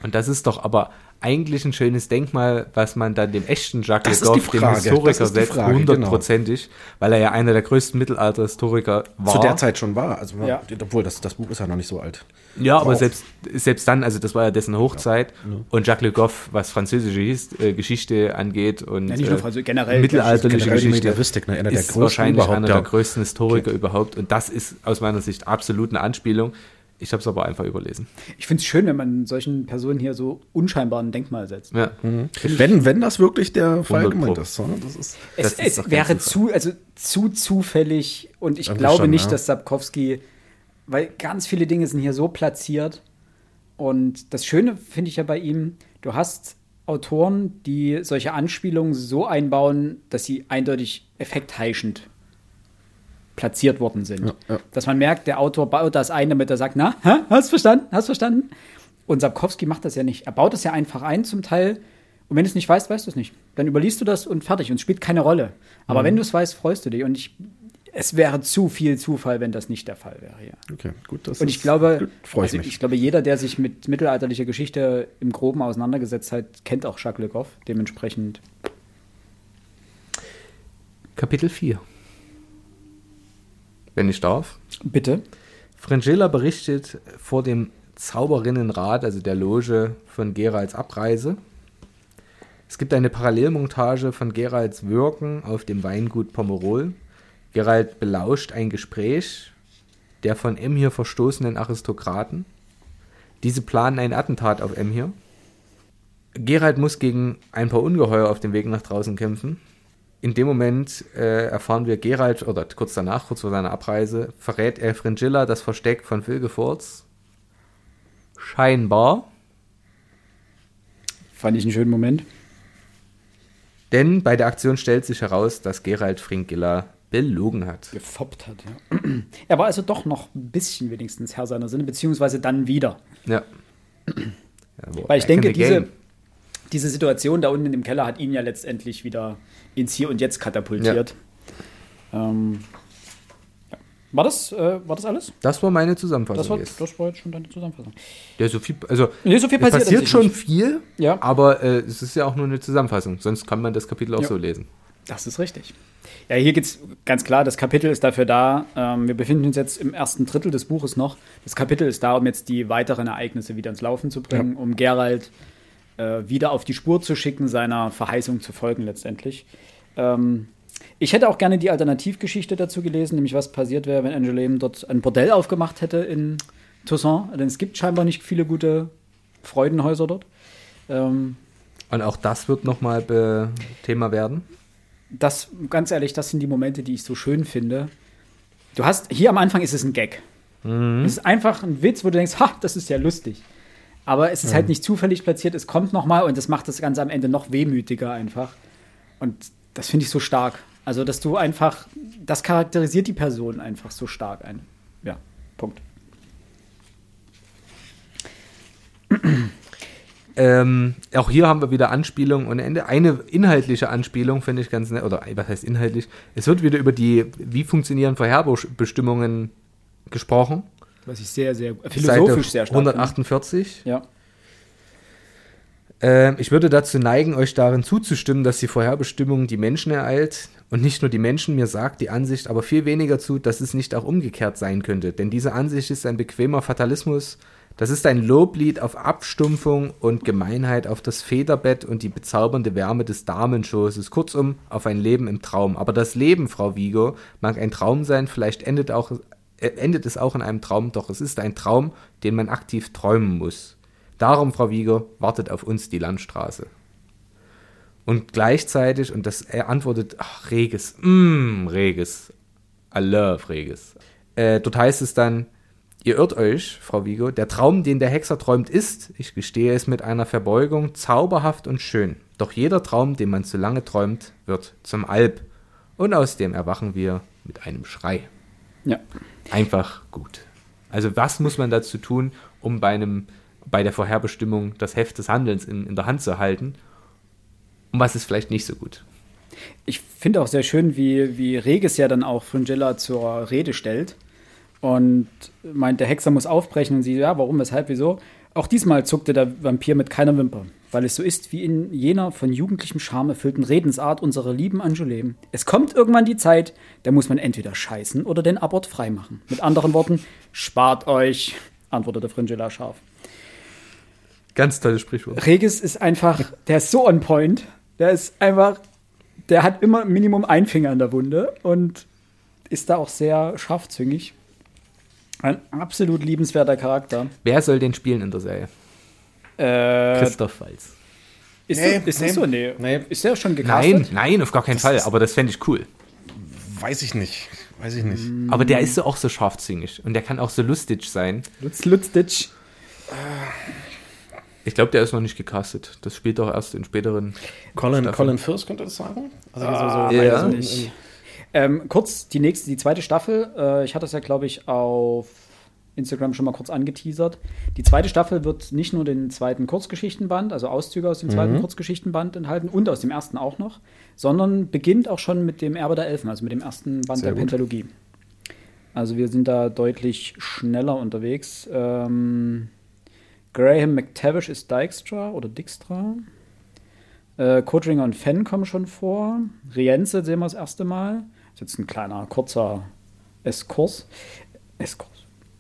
Und das ist doch aber eigentlich ein schönes Denkmal, was man dann dem echten Jacques Le Goff, dem Historiker, setzt, genau. hundertprozentig, weil er ja einer der größten Mittelalterhistoriker war. Zu der Zeit schon war. Also, Ja. obwohl das, das Buch ist ja noch nicht so alt. Ja, aber Wow. selbst, selbst dann, also das war ja dessen Hochzeit. Und Jacques Le Goff, was französische His äh, Geschichte angeht und Ja, nicht nur äh, Französisch, generell mittelalterliche generell Geschichte, ne, einer ist wahrscheinlich einer ja. der größten Historiker überhaupt. Und das ist aus meiner Sicht absolut eine Anspielung. Ich habe es aber einfach überlesen. Ich finde es schön, wenn man solchen Personen hier so unscheinbar ein Denkmal setzt. Ja. Wenn, wenn das wirklich der Fall 100 gemeint ist. ne? Das ist Es, Das ist es wäre zu, also zu zufällig und ich Irgendwie glaube schon, nicht, ja. dass Sapkowski, weil ganz viele Dinge sind hier so platziert und das Schöne finde ich ja bei ihm, du hast Autoren, die solche Anspielungen so einbauen, dass sie eindeutig effektheischend platziert worden sind. Ja, ja. Dass man merkt, der Autor baut das ein, damit er sagt, na, hä, hast verstanden, hast verstanden? Und Sapkowski macht das ja nicht. Er baut das ja einfach ein zum Teil. Und wenn du es nicht weißt, weißt du es nicht. Dann überliest du das und fertig. Und es spielt keine Rolle. Aber Mhm. wenn du es weißt, freust du dich. Und ich, es wäre zu viel Zufall, wenn das nicht der Fall wäre hier. okay, gut. Das Und ist, ich glaube, gut, ich also mich. ich glaube, jeder, der sich mit mittelalterlicher Geschichte im Groben auseinandergesetzt hat, kennt auch Jacques Le Goff. Dementsprechend. Kapitel 4. Wenn ich darf. Bitte. Frangilla berichtet vor dem Zauberinnenrat, also der Loge von Geralds Abreise. Es gibt eine Parallelmontage von Geralds Wirken auf dem Weingut Pomerol. Gerald belauscht ein Gespräch der von Emhir verstoßenen Aristokraten. Diese planen ein Attentat auf Emhir. Gerald muss gegen ein paar Ungeheuer auf dem Weg nach draußen kämpfen. In dem Moment äh, erfahren wir Gerald, oder kurz danach, kurz vor seiner Abreise, verrät er Fringilla das Versteck von Vilgefortz. Scheinbar. Fand ich einen schönen Moment. Denn bei der Aktion stellt sich heraus, dass Gerald Fringilla belogen hat. Gefoppt hat, ja. Er war also doch noch ein bisschen wenigstens Herr seiner Sinne, beziehungsweise dann wieder. Ja. ja Weil ich denke, diese. Diese Situation da unten im Keller hat ihn ja letztendlich wieder ins Hier und Jetzt katapultiert. Ähm, ja. War, das, äh, war das alles? Das war meine Zusammenfassung. Das war, jetzt. das war jetzt schon deine Zusammenfassung. Ja, so viel, also Nee, so viel es passiert passiert schon nicht. viel, Ja. aber äh, es ist ja auch nur eine Zusammenfassung. Sonst kann man das Kapitel auch Ja. so lesen. Das ist richtig. Ja, hier geht es ganz klar, das Kapitel ist dafür da. Ähm, wir befinden uns jetzt im ersten Drittel des Buches noch. Das Kapitel ist da, um jetzt die weiteren Ereignisse wieder ins Laufen zu bringen, um Gerald äh, wieder auf die Spur zu schicken, seiner Verheißung zu folgen letztendlich. Ähm, ich hätte auch gerne die Alternativgeschichte dazu gelesen, nämlich was passiert wäre, wenn Angoulême dort ein Bordell aufgemacht hätte in Toussaint. Denn es gibt scheinbar nicht viele gute Freudenhäuser dort. Ähm, Und auch das wird nochmal Thema werden. das, ganz ehrlich, das sind die Momente, die ich so schön finde. Du hast, hier am Anfang ist es ein Gag. Es ist einfach ein Witz, wo du denkst, ha, das ist ja lustig. Aber es ist halt nicht zufällig platziert, es kommt noch mal und das macht das Ganze am Ende noch wehmütiger einfach. Und das finde ich so stark. Also, dass du einfach, das charakterisiert die Person einfach so stark. Ein, ja, Punkt. Ähm, auch hier haben wir wieder Anspielung und Ende. Eine inhaltliche Anspielung finde ich ganz nett, oder was heißt inhaltlich? Es wird wieder über die, wie funktionieren Vorherbestimmungen gesprochen. Was ich sehr, sehr philosophisch sehr stark 148. finde. Ja. Ähm, ich würde dazu neigen, euch darin zuzustimmen, dass die Vorherbestimmung die Menschen ereilt und nicht nur die Menschen, mir sagt die Ansicht aber viel weniger zu, dass es nicht auch umgekehrt sein könnte. Denn diese Ansicht ist ein bequemer Fatalismus, das ist ein Loblied auf Abstumpfung und Gemeinheit, auf das Federbett und die bezaubernde Wärme des Damenschoßes, kurzum auf ein Leben im Traum. Aber das Leben, Frau Vigo, mag ein Traum sein, vielleicht endet, auch, endet es auch in einem Traum, doch es ist ein Traum, den man aktiv träumen muss. Darum, Frau Wieger, wartet auf uns die Landstraße. Und gleichzeitig, und das er antwortet, ach, Regis, mm, Regis, I love Regis. Äh, dort heißt es dann, ihr irrt euch, Frau Vigo, der Traum, den der Hexer träumt, ist, ich gestehe es mit einer Verbeugung, zauberhaft und schön. Doch jeder Traum, den man zu lange träumt, wird zum Alb. Und aus dem erwachen wir mit einem Schrei. Ja. Einfach gut. Also was muss man dazu tun, um bei einem bei der Vorherbestimmung das Heft des Handelns in, in der Hand zu halten? Und was ist vielleicht nicht so gut? Ich finde auch sehr schön, wie, wie Regis ja dann auch Fringilla zur Rede stellt und meint, der Hexer muss aufbrechen und sie, ja, warum, weshalb, wieso? Auch diesmal zuckte der Vampir mit keiner Wimper, weil es so ist wie in jener von jugendlichem Charme erfüllten Redensart unserer lieben Angoulême. Es kommt irgendwann die Zeit, da muss man entweder scheißen oder den Abort freimachen. Mit anderen Worten, spart euch, antwortete Fringilla scharf. Ganz tolles Sprichwort. Regis ist einfach, der ist so on point. Der ist einfach, der hat immer Minimum ein Finger in der Wunde und ist da auch sehr scharfzüngig. Ein absolut liebenswerter Charakter. Wer soll den spielen in der Serie? Äh, Christoph Walz. ist, Nee, ist nee, das so? Nee. nee. Ist der schon gecastet? Nein, nein, auf gar keinen Fall. Aber das fände ich cool. Weiß ich nicht. Weiß ich nicht. Aber der ist so auch so scharfzüngig und der kann auch so lustig sein. Lutz Lutzditsch. Ich glaube, der ist noch nicht gecastet. Das spielt auch erst in späteren. Colin. Colin Firth könnte das sagen? Also Ah, so, ja. weiß ich nicht. Ähm, kurz die nächste, die zweite Staffel. Äh, ich hatte das ja, glaube ich, auf Instagram schon mal kurz angeteasert. Die zweite Staffel wird nicht nur den zweiten Kurzgeschichtenband, also Auszüge aus dem zweiten Kurzgeschichtenband enthalten und aus dem ersten auch noch, sondern beginnt auch schon mit dem Erbe der Elfen, also mit dem ersten Band Sehr der. Pentalogie. Also wir sind da deutlich schneller unterwegs. Ähm, Graham McTavish ist Dijkstra oder Dijkstra. Äh, Kodringer und Fenn kommen schon vor. Rienze sehen wir das erste Mal. Das ist jetzt ein kleiner, kurzer Eskurs. Eskurs.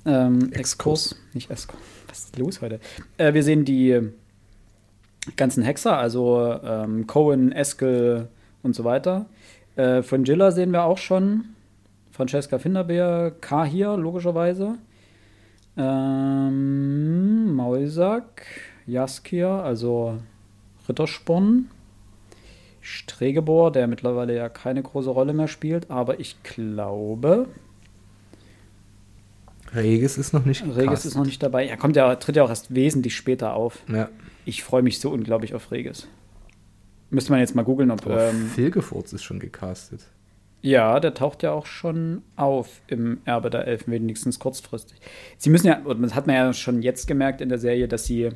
Ähm, Exkurs, nicht Eskurs. Was ist los heute? Äh, wir sehen die ganzen Hexer, also ähm, Cohen, Eskel und so weiter. Äh, von Gilla sehen wir auch schon. Francesca Finderbeer, Kahir, logischerweise. Ähm, Mauisack, Jaskier, also Rittersporn. Stregebor, der mittlerweile ja keine große Rolle mehr spielt, aber ich glaube, Regis ist noch nicht Regis ist noch nicht dabei. Er kommt ja, tritt ja auch erst wesentlich später auf. Ja. Ich freue mich so unglaublich auf Regis. Müsste man jetzt mal googeln, ob. Aber Ähm, ist schon gecastet. ja, der taucht ja auch schon auf im Erbe der Elfen, wenigstens kurzfristig. Sie müssen ja, und das hat man ja schon jetzt gemerkt in der Serie, dass sie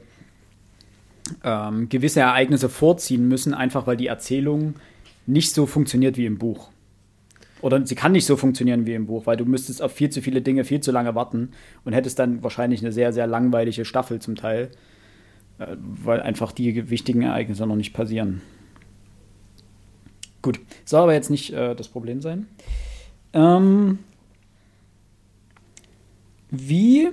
ähm, gewisse Ereignisse vorziehen müssen, einfach weil die Erzählung nicht so funktioniert wie im Buch. Oder sie kann nicht so funktionieren wie im Buch, weil du müsstest auf viel zu viele Dinge viel zu lange warten und hättest dann wahrscheinlich eine sehr, sehr langweilige Staffel zum Teil, äh, weil einfach die wichtigen Ereignisse noch nicht passieren. Gut, soll aber jetzt nicht äh, das Problem sein. Ähm, wie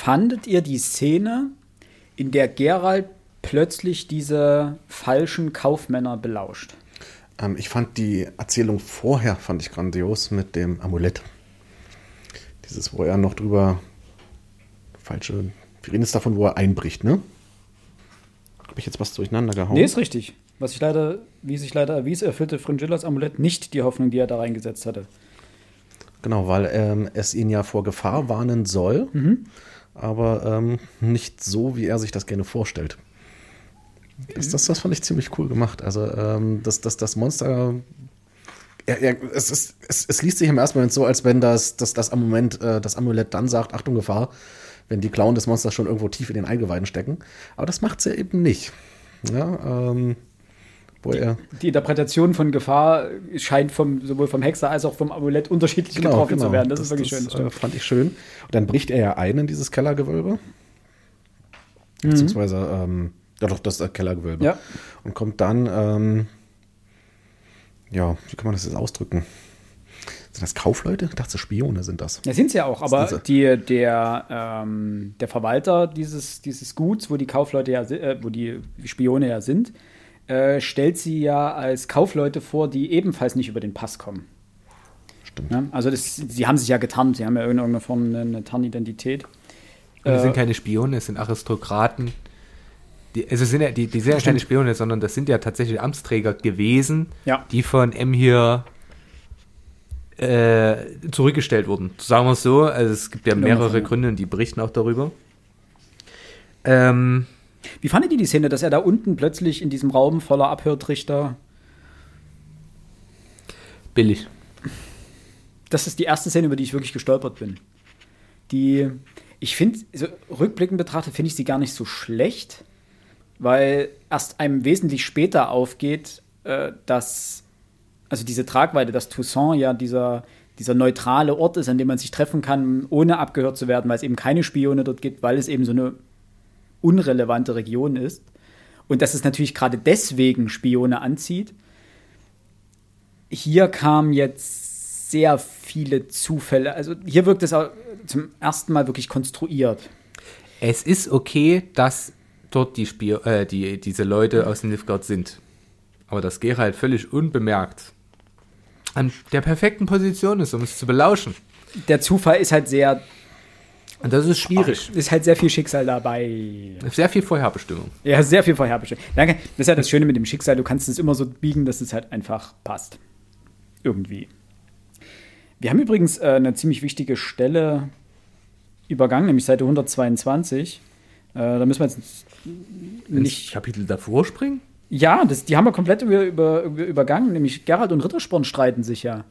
fandet ihr die Szene, in der Gerald plötzlich diese falschen Kaufmänner belauscht? Ähm, ich fand die Erzählung vorher fand ich grandios mit dem Amulett. Dieses, wo er noch drüber falsche. Wir reden jetzt davon, wo er einbricht, ne? Habe ich jetzt was durcheinander gehauen? Nee, ist richtig. Was ich leider, wie sich leider erwies, erfüllte Fringillas Amulett nicht die Hoffnung, die er da reingesetzt hatte. Genau, weil ähm, es ihn ja vor Gefahr warnen soll, aber ähm, nicht so, wie er sich das gerne vorstellt. Das, das, das fand ich ziemlich cool gemacht. Also, ähm, das, das, das Monster. Er, er, es, ist, es, es liest sich im ersten Moment so, als wenn das, das, das, Amulett, äh, das Amulett dann sagt: Achtung, Gefahr, wenn die Klauen des Monsters schon irgendwo tief in den Eingeweiden stecken. Aber das macht sie eben nicht. Ja, ähm, wo er. Die Interpretation von Gefahr scheint vom, sowohl vom Hexer als auch vom Amulett unterschiedlich getroffen zu werden. Das, ist wirklich schön. Das äh, fand ich schön. Und dann bricht er ja ein in dieses Kellergewölbe. Beziehungsweise, ähm, ja doch, das das Kellergewölbe. Ja. Und kommt dann, ähm, ja, wie kann man das jetzt ausdrücken? Sind das Kaufleute? Ich dachte, Spione sind das. Ja, sind sie ja auch, aber die, der, ähm, der Verwalter dieses, dieses Guts, wo die Kaufleute ja, äh, wo die Spione ja sind, äh, stellt sie ja als Kaufleute vor, die ebenfalls nicht über den Pass kommen. Stimmt. Ja? Also das, sie haben sich ja getarnt, sie haben ja in irgendeiner Form eine, eine Tarnidentität. Und es Äh, sind keine Spione, es sind Aristokraten. Die, also sind ja, die, die sind ja keine. Spione, sondern das sind ja tatsächlich Amtsträger gewesen, Ja. die von M hier äh, zurückgestellt wurden. Sagen wir es so, also es gibt ja Genau, mehrere. Gründe und die berichten auch darüber. Ähm, Wie fandet ihr die Szene, dass er da unten plötzlich in diesem Raum voller Abhörtrichter. billig. Das ist die erste Szene, über die ich wirklich gestolpert bin. Die, ich finde, so rückblickend betrachtet, finde ich sie gar nicht so schlecht, weil erst einem wesentlich später aufgeht, äh, dass, also diese Tragweite, dass Toussaint ja dieser, dieser neutrale Ort ist, an dem man sich treffen kann, ohne abgehört zu werden, weil es eben keine Spione dort gibt, weil es eben so eine unrelevante Region ist. Und dass es natürlich gerade deswegen Spione anzieht. Hier kamen jetzt sehr viele Zufälle. Also hier wirkt es auch zum ersten Mal wirklich konstruiert. Es ist okay, dass dort die, Spio äh, die diese Leute aus Nilfgaard sind. Aber dass Geralt völlig unbemerkt an der perfekten Position ist, um es zu belauschen. Der Zufall ist halt sehr, Und das ist schwierig. ist halt sehr viel Schicksal dabei. Sehr viel Vorherbestimmung. Ja, sehr viel vorherbestimmt. Danke. Das ist ja das Schöne mit dem Schicksal. Du kannst es immer so biegen, dass es halt einfach passt. Irgendwie. Wir haben übrigens äh, eine ziemlich wichtige Stelle übergangen, nämlich Seite 122. Äh, da müssen wir jetzt Ins nicht. Kapitel davor springen? Ja, das, die haben wir komplett über, über, über, übergangen. Nämlich Gerald und Rittersporn streiten sich ja.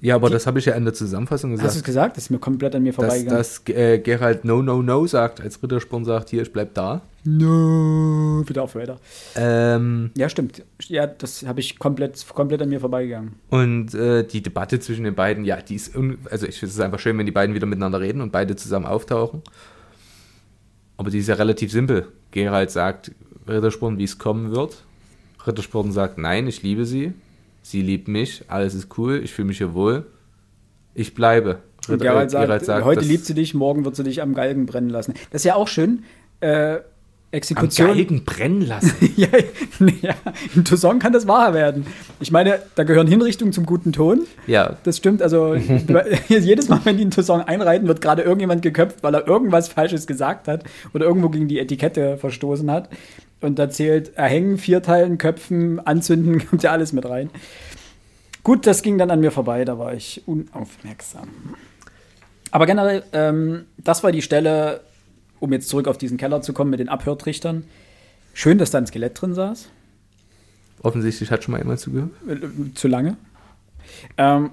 Ja, aber das habe ich ja in der Zusammenfassung Hast du es gesagt. gesagt? Das ist mir komplett an mir Dass, vorbeigegangen. dass äh, Geralt No, No, No sagt, als Rittersporn sagt, hier, ich bleib da. no, bitte auf weiter. Ähm, Ja, stimmt. Ja, das habe ich komplett, komplett an mir vorbeigegangen. und äh, die Debatte zwischen den beiden, ja, die ist, also ich finde es einfach schön, wenn die beiden wieder miteinander reden und beide zusammen auftauchen. Aber die ist ja relativ simpel. Geralt sagt Rittersporn, wie es kommen wird. Rittersporn sagt, nein, ich liebe sie. Sie liebt mich, alles ist cool, ich fühle mich hier wohl. Ich bleibe. Und Gerald äh, sagt, heute liebt sie dich, morgen wird sie dich am Galgen brennen lassen. Das ist ja auch schön. Äh, am Exekution. Galgen brennen lassen. ja, ja, in Toussaint kann das wahr werden. Ich meine, da gehören Hinrichtungen zum guten Ton. ja, Das stimmt. Also jedes Mal, wenn die in Toussaint einreiten, wird gerade irgendjemand geköpft, weil er irgendwas Falsches gesagt hat oder irgendwo gegen die Etikette verstoßen hat. Und da zählt erhängen, vierteilen, köpfen, anzünden, kommt ja alles mit rein. Gut, das ging dann an mir vorbei, da war ich unaufmerksam. Aber generell, ähm, das war die Stelle, um jetzt zurück auf diesen Keller zu kommen mit den Abhörtrichtern. Schön, dass da ein Skelett drin saß. offensichtlich hat schon mal jemand zugehört. Äh, zu lange. Ähm,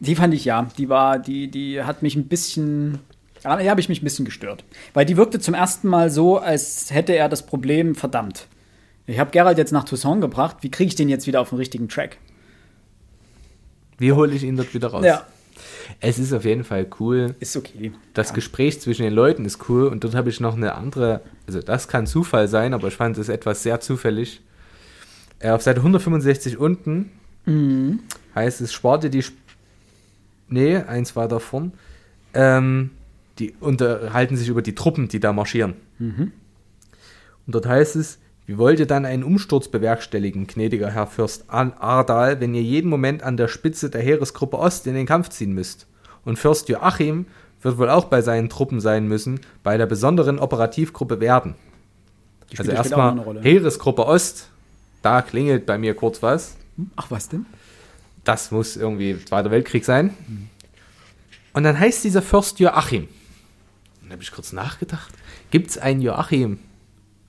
die fand ich ja, die war, die, die hat mich ein bisschen, ja, die habe ich mich ein bisschen gestört. Weil die wirkte zum ersten Mal so, als hätte er das Problem verdammt. Ich habe Gerald jetzt nach Toussaint gebracht, wie kriege ich den jetzt wieder auf den richtigen Track? Wie hole ich ihn dort wieder raus? Ja, Es ist auf jeden Fall cool. ist okay. Das Gespräch zwischen den Leuten ist cool und dort habe ich noch eine andere, also das kann Zufall sein, aber ich fand es etwas sehr zufällig. Äh, auf Seite 165 unten heißt es, sparte die, Sp nee, eins weiter vorn, ähm, die unterhalten sich über die Truppen, die da marschieren. Und dort heißt es, wie wollt ihr dann einen Umsturz bewerkstelligen, gnädiger Herr Fürst Ardal, wenn ihr jeden Moment an der Spitze der Heeresgruppe Ost in den Kampf ziehen müsst? Und Fürst Joachim wird wohl auch bei seinen Truppen sein müssen, bei der besonderen Operativgruppe Werden. Also erstmal. Heeresgruppe Ost, da klingelt bei mir kurz was. Ach, was denn? Das muss irgendwie Zweiter Weltkrieg sein. Und dann heißt dieser Fürst Joachim. Und da habe ich kurz nachgedacht. Gibt es einen Joachim?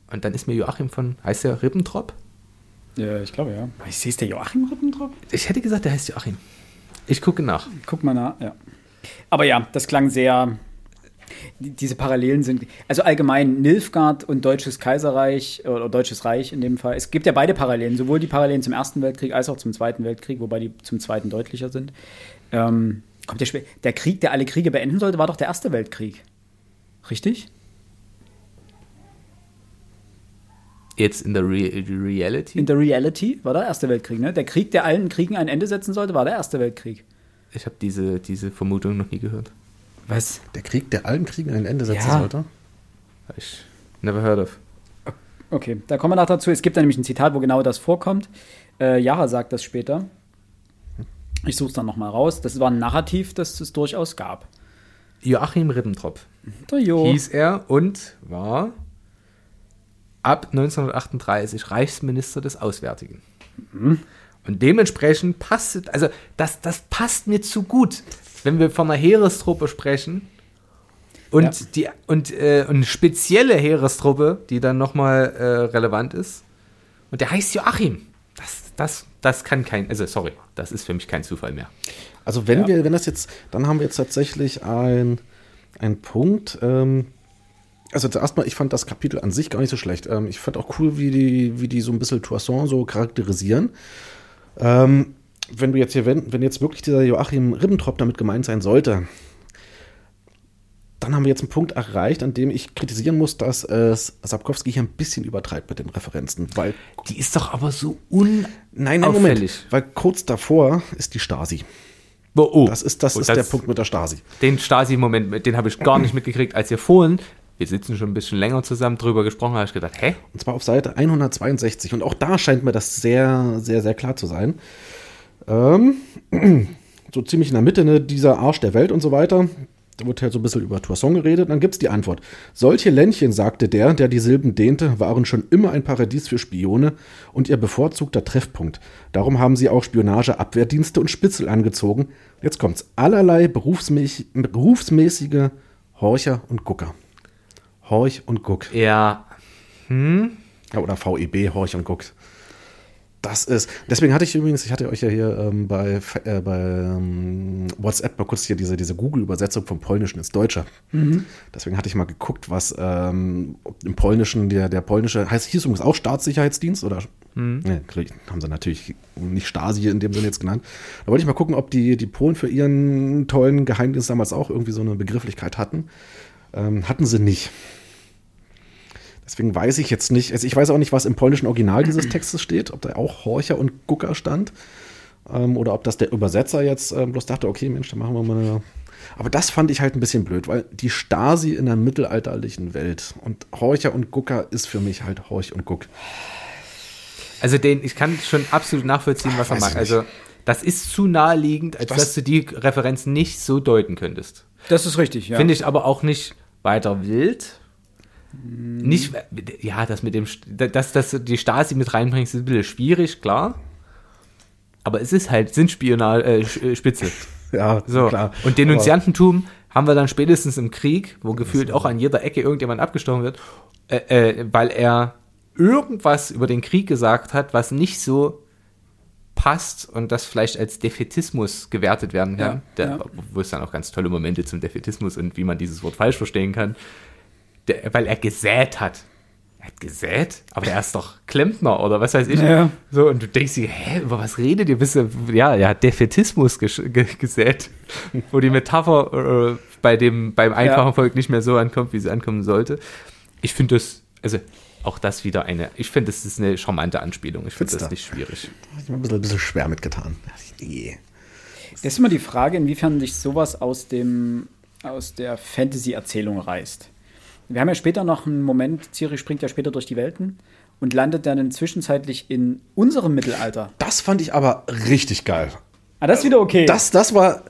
Und dann ist mir Joachim von, heißt der Ribbentrop? Ja, ich glaube ja. Ich sehe es der Joachim Rippentrop? Ich hätte gesagt, der heißt Joachim. Ich gucke nach. Guck mal nach, ja. Aber ja, das klang sehr. die- Diese Parallelen sind. Also allgemein Nilfgaard und Deutsches Kaiserreich oder Deutsches Reich in dem Fall. Es gibt ja beide Parallelen, sowohl die Parallelen zum Ersten Weltkrieg als auch zum Zweiten Weltkrieg, wobei die zum Zweiten deutlicher sind. Ähm, kommt der, der Krieg, der alle Kriege beenden sollte, war doch der Erste Weltkrieg. Richtig? Jetzt in der Re Reality? In der Reality war der Erste Weltkrieg, ne? Der Krieg, der allen Kriegen ein Ende setzen sollte, war der Erste Weltkrieg. ich habe diese, diese Vermutung noch nie gehört. Was? Der Krieg, der allen Kriegen ein Ende setzen Ja. sollte. Ich never heard of. Okay, da kommen wir noch dazu. Es gibt da nämlich ein Zitat, wo genau das vorkommt. Äh, Jara sagt das später. Ich suche es dann nochmal raus. Das war ein Narrativ, das es durchaus gab. Joachim Ribbentrop Der Jo. hieß er und war ab 1938 Reichsminister des Auswärtigen. Und dementsprechend passt, also das, das passt mir zu gut, wenn wir von einer Heerestruppe sprechen und, Ja. die, und, äh, und eine spezielle Heerestruppe, die dann nochmal äh, relevant ist. Und der heißt Joachim. Das, das, das kann kein, also sorry, das ist für mich kein Zufall mehr. Also wenn Ja. wir, wenn das jetzt, dann haben wir jetzt tatsächlich ein, ein Punkt. Ähm, also zuerst mal, ich fand das Kapitel an sich gar nicht so schlecht. Ähm, ich fand auch cool, wie die, wie die so ein bisschen Toussaint so charakterisieren. Ähm, wenn du jetzt hier, wenn, wenn jetzt wirklich dieser Joachim Ribbentrop damit gemeint sein sollte, dann haben wir jetzt einen Punkt erreicht, an dem ich kritisieren muss, dass äh, Sapkowski hier ein bisschen übertreibt mit den Referenzen, weil Die ist doch aber so un. Nein, nein. Moment. Weil kurz davor ist die Stasi. Oh, oh. Das ist, das Oh, ist der Punkt mit der Stasi. Den Stasi-Moment, den habe ich gar nicht mitgekriegt, als ihr vorhin, wir sitzen schon ein bisschen länger zusammen, drüber gesprochen habe ich gedacht, hä? Und zwar auf Seite 162. Und auch da scheint mir das sehr, sehr, sehr klar zu sein. Ähm, so ziemlich in der Mitte, ne, dieser Arsch der Welt und so weiter. Da wird halt so ein bisschen über Toussaint geredet. Dann gibt es die Antwort. Solche Ländchen, sagte der, der die Silben dehnte, waren schon immer ein Paradies für Spione und ihr bevorzugter Treffpunkt. Darum haben sie auch Spionage, Abwehrdienste und Spitzel angezogen. Jetzt kommt's. Allerlei berufsmäßig, berufsmäßige Horcher und Gucker. Horch und Guck. Ja, Ja, oder VEB, Horch und Guck. Das ist. Deswegen hatte ich übrigens, ich hatte euch ja hier ähm, bei, äh, bei ähm, WhatsApp mal kurz hier diese, diese Google-Übersetzung vom Polnischen ins Deutsche. Deswegen hatte ich mal geguckt, was ähm, im Polnischen, der, der polnische, heißt hieß übrigens auch Staatssicherheitsdienst oder ne, haben sie natürlich nicht Stasi in dem Sinne jetzt genannt. Da wollte ich mal gucken, ob die, die Polen für ihren tollen Geheimdienst damals auch irgendwie so eine Begrifflichkeit hatten. Ähm, hatten sie nicht. Deswegen weiß ich jetzt nicht, also ich weiß auch nicht, was im polnischen Original dieses Textes steht, ob da auch Horcher und Gucker stand ähm, oder ob das der Übersetzer jetzt ähm, bloß dachte, okay, Mensch, dann machen wir mal eine. Aber das fand ich halt ein bisschen blöd, weil die Stasi in der mittelalterlichen Welt und Horcher und Gucker ist für mich halt Horch und Guck. also den, ich kann schon absolut nachvollziehen, was er macht. Also, das ist zu naheliegend, als Das- dass du die Referenz nicht so deuten könntest. Das ist richtig, ja. Finde ich aber auch nicht weiter wild. Nicht, ja, das mit dem, dass, dass du die Stasi mit reinbringst, ist ein bisschen schwierig, klar. Aber es ist halt, sind Spionage, äh, äh, Spitze. Ja, So. klar. Und Denunziantentum haben wir dann spätestens im Krieg, wo gefühlt auch an jeder Ecke irgendjemand abgestochen wird, äh, äh, weil er irgendwas über den Krieg gesagt hat, was nicht so passt und das vielleicht als Defetismus gewertet werden kann. Ja, Der, ja. Wo es dann auch ganz tolle Momente zum Defetismus und wie man dieses Wort falsch verstehen kann. Der, weil er gesät hat. Er hat gesät, aber er ist doch Klempner oder was weiß ich. Ja. So, und du denkst dir, hä, über was redet ihr? Bist du, ja, ja, Defetismus gesch- ge gesät, wo die Metapher äh, bei dem, beim einfachen Ja. Volk nicht mehr so ankommt, wie sie ankommen sollte. Ich finde das, also auch das wieder eine, ich finde, das ist eine charmante Anspielung. Ich finde das nicht schwierig. Hab ich mir ein bisschen, ein bisschen schwer mitgetan. Nee. Das ist immer die Frage, inwiefern dich sowas aus, dem, aus der Fantasy-Erzählung reißt. Wir haben ja später noch einen Moment, Ciri springt ja später durch die Welten und landet dann zwischenzeitlich in unserem Mittelalter. Das fand ich aber richtig geil. Ah, das ist wieder okay. Das, das war,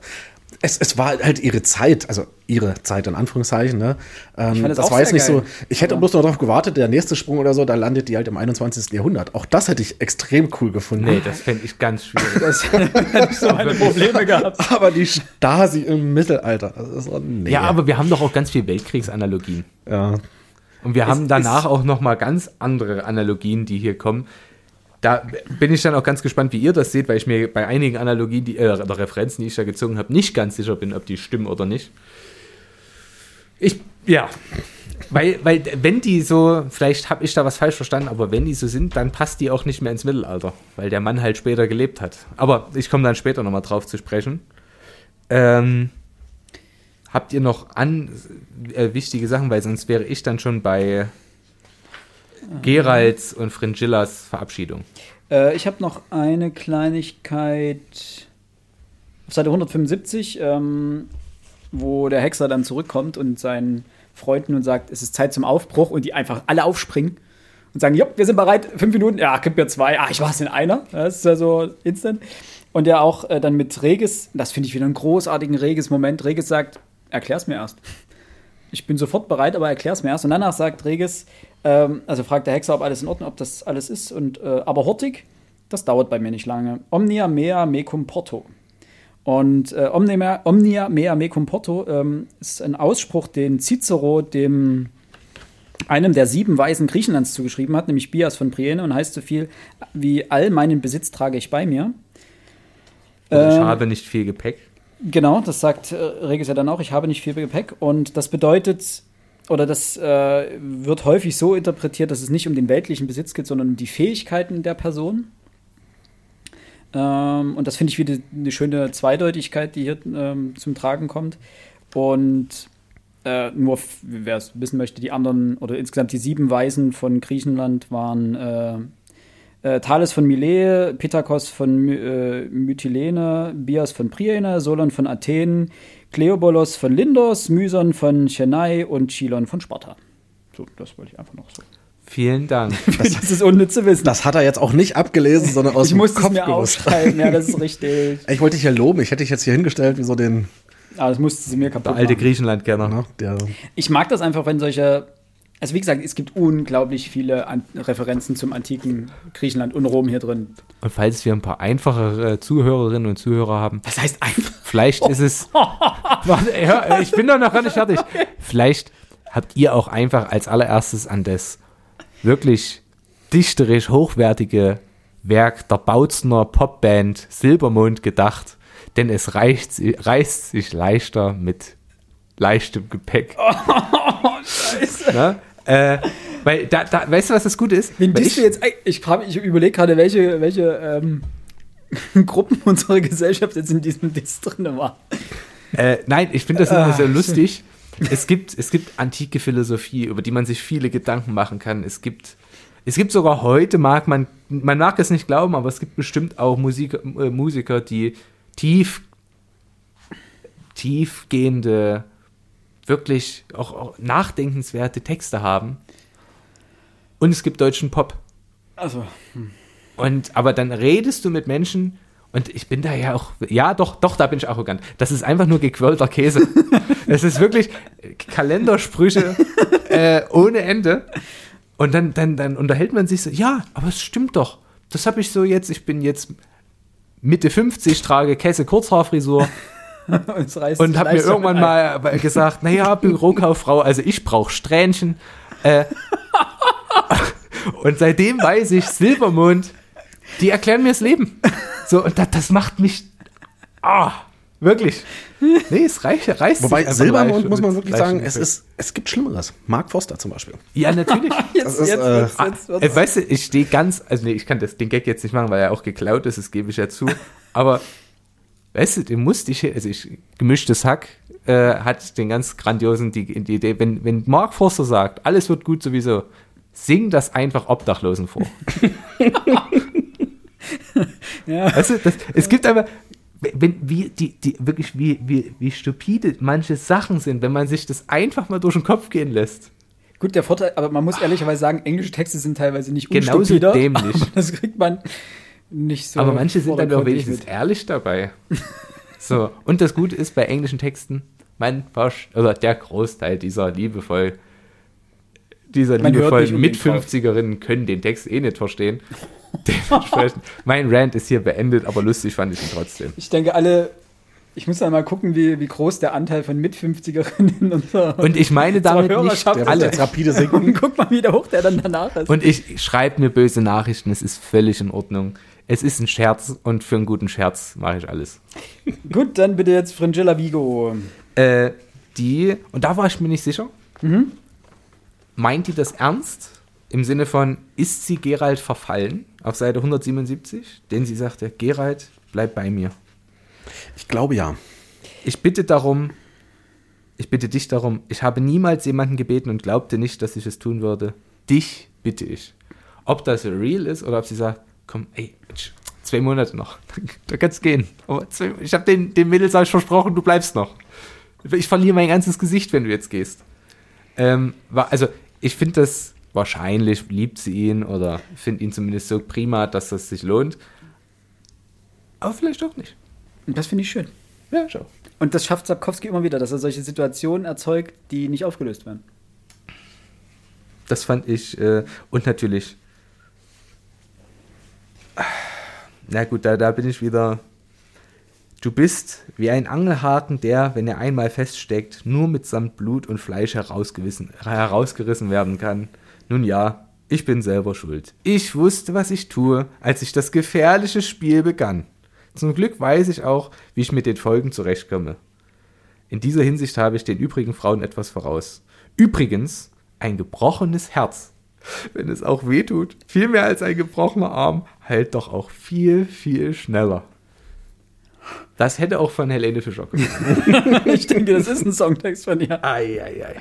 es, es war halt ihre Zeit, also ihre Zeit in Anführungszeichen. Ne? Ähm, fand das das auch war jetzt nicht so. geil. Ich hätte Aber- bloß noch darauf gewartet, der nächste Sprung oder so, da landet die halt im 21. Jahrhundert. Auch das hätte ich extrem cool gefunden. Nee, das fände ich ganz schwierig. das hätte ich so meine Probleme gehabt. Aber die Stasi im Mittelalter. Das war, nee. Ja, aber wir haben doch auch ganz viel Weltkriegsanalogien. Ja. Und wir haben Es danach ist- auch noch mal ganz andere Analogien, die hier kommen. Da bin ich dann auch ganz gespannt, wie ihr das seht, weil ich mir bei einigen Analogien, die, äh, oder Referenzen, die ich da gezogen habe, nicht ganz sicher bin, ob die stimmen oder nicht. Ich, ja. Weil, weil, wenn die so, vielleicht habe ich da was falsch verstanden, aber wenn die so sind, dann passt die auch nicht mehr ins Mittelalter, weil der Mann halt später gelebt hat. Aber ich komme dann später nochmal drauf zu sprechen. Ähm, habt ihr noch an äh, wichtige Sachen, weil sonst wäre ich dann schon bei Geralds und Fringillas Verabschiedung. Äh, ich habe noch eine Kleinigkeit auf Seite 175, ähm, wo der Hexer dann zurückkommt und seinen Freunden und sagt, es ist Zeit zum Aufbruch und die einfach alle aufspringen und sagen, jupp, wir sind bereit, fünf Minuten, ja, gib mir zwei, ah, ich war es in einer, das ist ja so instant. Und der auch äh, dann mit Regis, das finde ich wieder einen großartigen Regis-Moment, Regis sagt, erklär's mir erst. Ich bin sofort bereit, aber erklär's mir erst. Und danach sagt Regis, ähm, also fragt der Hexer, ob alles in Ordnung, ob das alles ist. Und, äh, aber Hortig, das dauert bei mir nicht lange. Omnia mea mecum porto. Und äh, Omnia, Omnia mea mecum porto ähm, ist ein Ausspruch, den Cicero dem einem der sieben Weisen Griechenlands zugeschrieben hat, nämlich Bias von Priene, und heißt so viel wie all meinen Besitz trage ich bei mir. Und ich Ähm, habe nicht viel Gepäck. Genau, das sagt äh, Regis ja dann auch, ich habe nicht viel Gepäck. Und das bedeutet, oder das äh, wird häufig so interpretiert, dass es nicht um den weltlichen Besitz geht, sondern um die Fähigkeiten der Person. Ähm, und das finde ich wieder eine schöne Zweideutigkeit, die hier ähm, zum Tragen kommt. Und äh, nur, wer es wissen möchte, die anderen oder insgesamt die sieben Weisen von Griechenland waren äh, Thales von Milet, Pittacos von My äh, Mytilene, Bias von Priene, Solon von Athen, Kleobolos von Lindos, Myson von Chennai und Chilon von Sparta. So, das wollte ich einfach noch so. Vielen Dank. Das, ist unnütz zu wissen. Das hat er jetzt auch nicht abgelesen, sondern aus ich dem musste es Kopf mir gewusst. aufschreiben, ja, das ist richtig. Ich wollte dich ja loben. Ich hätte dich jetzt hier hingestellt wie so den, Aber das musste sie mir kaputt Der alte machen. Griechenland-Kenner. ne, der Ich mag das einfach, wenn solche. Also, wie gesagt, es gibt unglaublich viele An Referenzen zum antiken Griechenland und Rom hier drin. Und falls wir ein paar einfachere Zuhörerinnen und Zuhörer haben, Das heißt einfach. vielleicht ist es. Warte, hör, ich bin doch noch gar nicht fertig. Vielleicht habt ihr auch einfach als allererstes an das wirklich dichterisch hochwertige Werk der Bautzner Popband Silbermond gedacht, denn es reicht, reißt sich leichter mit leichtem Gepäck. Ne? Äh, weil da, da, weißt du, was das Gute ist? Wen Weil bist du jetzt? Ich, ich überlege gerade, welche, welche ähm, Gruppen unserer Gesellschaft jetzt in diesem Diss drin war. Äh, nein, ich finde das immer Ah, sehr lustig. Es gibt, es gibt antike Philosophie, über die man sich viele Gedanken machen kann. Es gibt, es gibt sogar heute, mag man, man mag es nicht glauben, aber es gibt bestimmt auch Musiker, äh, Musiker, die tief, tiefgehende, wirklich auch, auch nachdenkenswerte Texte haben. Und es gibt deutschen Pop. Also, Und aber dann redest du mit Menschen und ich bin da ja auch, ja doch, doch, da bin ich arrogant. Das ist einfach nur gequirlter Käse. Es ist wirklich Kalendersprüche äh, ohne Ende. Und dann, dann, dann unterhält man sich so, ja, aber es stimmt doch. Das habe ich so jetzt, ich bin jetzt Mitte 50, trage Käse Kurzhaarfrisur es reißt und habe mir irgendwann ein. mal gesagt, naja, Bürokauffrau, also ich brauche Strähnchen. Äh, und seitdem weiß ich, Silbermond, die erklären mir das Leben. So, und das, das macht mich, ah, wirklich. Nee, es reicht, reißt Wobei Silbermond, muss man wirklich sagen, es, ist, es gibt Schlimmeres. Mark Foster zum Beispiel. Ja, natürlich. Jetzt, ist, jetzt, äh, wird's- jetzt, wird's- Äh, weißt du, ich stehe ganz, also nee, ich kann das, den Gag jetzt nicht machen, weil er auch geklaut ist, das gebe ich ja zu. Aber, weißt du, den musste ich, also ich, gemischtes Hack äh, hat den ganz grandiosen, die, die Idee, wenn, wenn Mark Forster sagt, alles wird gut sowieso, sing das einfach Obdachlosen vor. Ja. Weißt du, das, es gibt aber, wenn, wie, die, die, wirklich, wie, wie, wie stupide manche Sachen sind, wenn man sich das einfach mal durch den Kopf gehen lässt. Gut, der Vorteil, aber man muss ehrlicherweise sagen, englische Texte sind teilweise nicht Genauso dämlich. Das kriegt man nicht so. Aber manche sind dann doch vordergründig wenigstens mit. ehrlich dabei. so, und das Gute ist bei englischen Texten, man versch- oder der Großteil dieser liebevoll, dieser Man liebevollen unbedingt drauf. Mit-50erinnen können den Text eh nicht verstehen. Dementsprechend, mein Rant ist hier beendet, aber lustig fand ich ihn trotzdem. Ich denke, alle. Ich muss dann mal gucken, wie, wie groß der Anteil von Mit-50erinnen in unserer Und ich meine damit nicht alle. jetzt rapide Und sinken. guck mal, wie hoch der dann danach ist. Und ich schreibe mir böse Nachrichten, es ist völlig in Ordnung. Es ist ein Scherz und für einen guten Scherz mache ich alles. Gut, dann bitte jetzt Fringilla Vigo. Äh, die, und da war ich mir nicht sicher, Mhm. meint die das ernst? Im Sinne von, ist sie Gerald verfallen? Auf Seite 177, denn sie sagte, Gerald, bleib bei mir. Ich glaube ja. Ich bitte darum, ich bitte dich darum, ich habe niemals jemanden gebeten und glaubte nicht, dass ich es tun würde. Dich bitte ich. Ob das real ist oder ob sie sagt, komm, ey, Mensch, zwei Monate noch, da kannst gehen. Aber zwei, ich habe den, den Mädels hab ich versprochen, du bleibst noch. Ich verliere mein ganzes Gesicht, wenn du jetzt gehst. Ähm, war, also, ich finde das wahrscheinlich, liebt sie ihn oder findet ihn zumindest so prima, dass das sich lohnt. Aber vielleicht auch nicht. Und das finde ich schön. Ja, schau. Und das schafft Sapkowski immer wieder, dass er solche Situationen erzeugt, die nicht aufgelöst werden. Das fand ich. Äh, und natürlich. Na gut, da, da bin ich wieder. Du bist wie ein Angelhaken, der, wenn er einmal feststeckt, nur mitsamt Blut und Fleisch herausgerissen werden kann. Nun ja, ich bin selber schuld. Ich wusste, was ich tue, als ich das gefährliche Spiel begann. Zum Glück weiß ich auch, wie ich mit den Folgen zurechtkomme. In dieser Hinsicht habe ich den übrigen Frauen etwas voraus. Übrigens, ein gebrochenes Herz, wenn es auch weh tut, viel mehr als ein gebrochener Arm, heilt doch auch viel, viel schneller. Das hätte auch von Helene Fischer kommen. ich denke, das ist ein Songtext von ihr. Ei, ei, ei.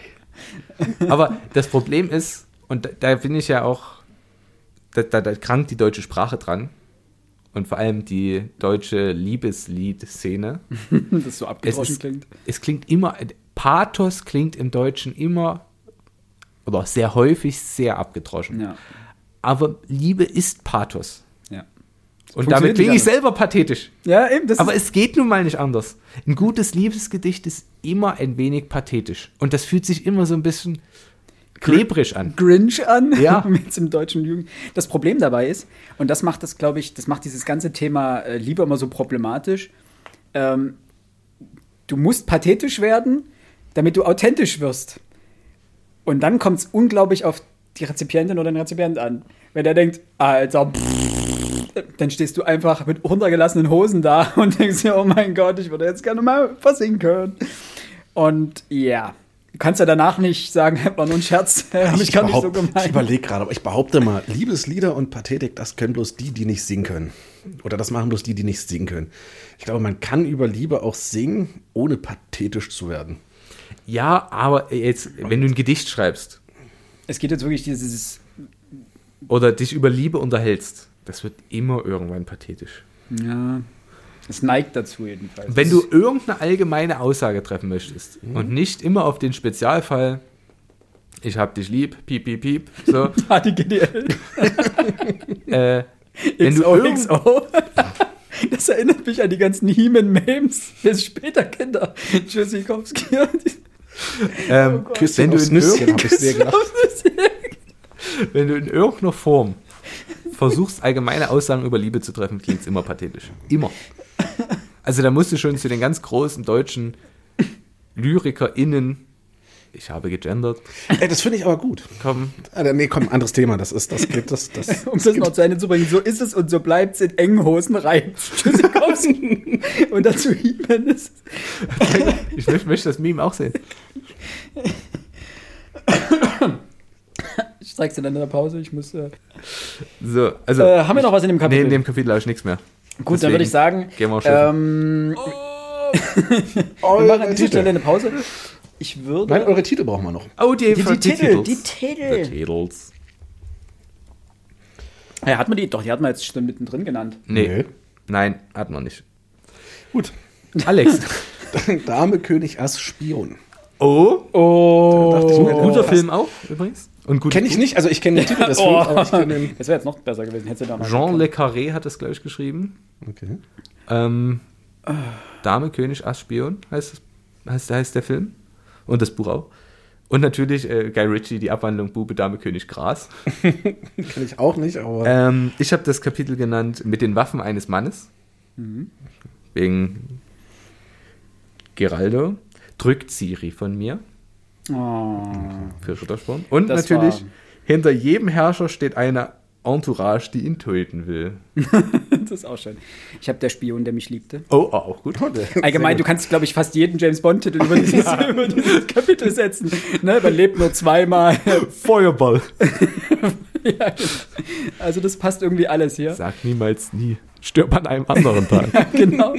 Aber das Problem ist, und da, da bin ich ja auch, da, da, da krankt die deutsche Sprache dran. Und vor allem die deutsche Liebeslied-Szene. das so abgedroschen es, klingt. es klingt immer, Pathos klingt im Deutschen immer oder sehr häufig sehr abgedroschen. Ja. Aber Liebe ist Pathos. ja. Und damit klinge ich selber pathetisch. Ja, eben. Das Aber es geht nun mal nicht anders. Ein gutes Liebesgedicht ist immer ein wenig pathetisch. Und das fühlt sich immer so ein bisschen klebrig an. Grinch an, Ja. jetzt im deutschen Jugend. Das Problem dabei ist, und das macht das, glaube ich, das macht dieses ganze Thema äh, Liebe immer so problematisch. Ähm, du musst pathetisch werden, damit du authentisch wirst. Und dann kommt es unglaublich auf die Rezipientin oder den Rezipient an. Wenn der denkt, Alter, pff, dann stehst du einfach mit runtergelassenen Hosen da und denkst dir, oh mein Gott, ich würde jetzt gerne mal versingen können. Und ja, du kannst ja danach nicht sagen, war nur ein Scherz, habe ich gar nicht so behaupt- Ich gemeint. überlege gerade, aber ich behaupte mal, Liebeslieder und Pathetik, das können bloß die, die nicht singen können. Oder das machen bloß die, die nicht singen können. Ich glaube, man kann über Liebe auch singen, ohne pathetisch zu werden. Ja, aber jetzt, wenn du ein Gedicht schreibst Es geht jetzt wirklich dieses, oder dich über Liebe unterhältst, das wird immer irgendwann pathetisch. ja, es neigt dazu jedenfalls. Wenn du irgendeine allgemeine Aussage treffen möchtest und nicht immer auf den Spezialfall, ich hab dich lieb, piep, piep, piep, so, Ah, die GDL. äh, wenn du irgend, XOXO. Das erinnert mich an die ganzen He-Man-Memes, bis später Kinder. Tschüssikowski. ähm, Oh Küsschen wenn, du Nüsschen, irgend, habe ich sehr gedacht. wenn du in irgendeiner Form versuchst, allgemeine Aussagen über Liebe zu treffen, klingt es immer pathetisch. Immer. Also da musst du schon zu den ganz großen deutschen LyrikerInnen, ich habe gegendert, Ey, das finde ich aber gut. kommen. Ah, nee, komm, anderes Thema. Das ist, das geht, das, das. Um das noch zu Ende zu bringen, so ist es und so bleibt es in engen Hosen rein. Und dazu He-Man. Ich möchte, das Meme auch sehen. Ich zeig's dir dann in der Pause. Ich muss. Äh, So, also, äh, haben wir noch was in dem nee, Kapitel? in dem Kapitel habe ich nichts mehr. Gut, dann würde ich sagen. Gehen wir auch schiffen. Ähm, Oh, wir machen an dieser Stelle eine Pause. Ich würde. Nein, eure Titel brauchen wir noch. Oh, die, die, die, Titel, die Die Titel. Titels. Ja, hat man die? Doch, die hat man jetzt schon mittendrin genannt. Nee. Nee. Nein, hat man nicht. Gut. Alex. Dame, König, Ass, Spion. Oh, Oh, dachte ich mir, guter passt. Film auch übrigens. Und gut. Kenne ich nicht, also ich kenne den Titel des Oh. Films, aber ich kenne den. Das wäre jetzt noch besser gewesen. Hättest du da Jean Le Carré hat das, glaube ich, geschrieben. Okay. Ähm, Dame, König, Ass, Spion heißt, es- heißt, heißt der Film. Und das Buch auch. Und natürlich äh, Guy Ritchie, die Abwandlung Bube, Dame, König, Gras. Kenne ich auch nicht, aber. Ähm, ich habe das Kapitel genannt mit den Waffen eines Mannes. Mhm. Wegen Geraldo. Drückt Siri von mir Oh. für Rittersporn. Und Das natürlich, war- hinter jedem Herrscher steht eine Entourage, die ihn töten will. Das ist auch schön. Ich habe der Spion, der mich liebte. Oh, auch gut. Allgemein, du kannst, glaube ich, fast jeden James Bond-Titel über, dieses- über dieses Kapitel setzen. Ne, man lebt nur zweimal. Feuerball. ja, also das passt irgendwie alles hier. Sag niemals nie. Stirb an einem anderen Tag. Genau.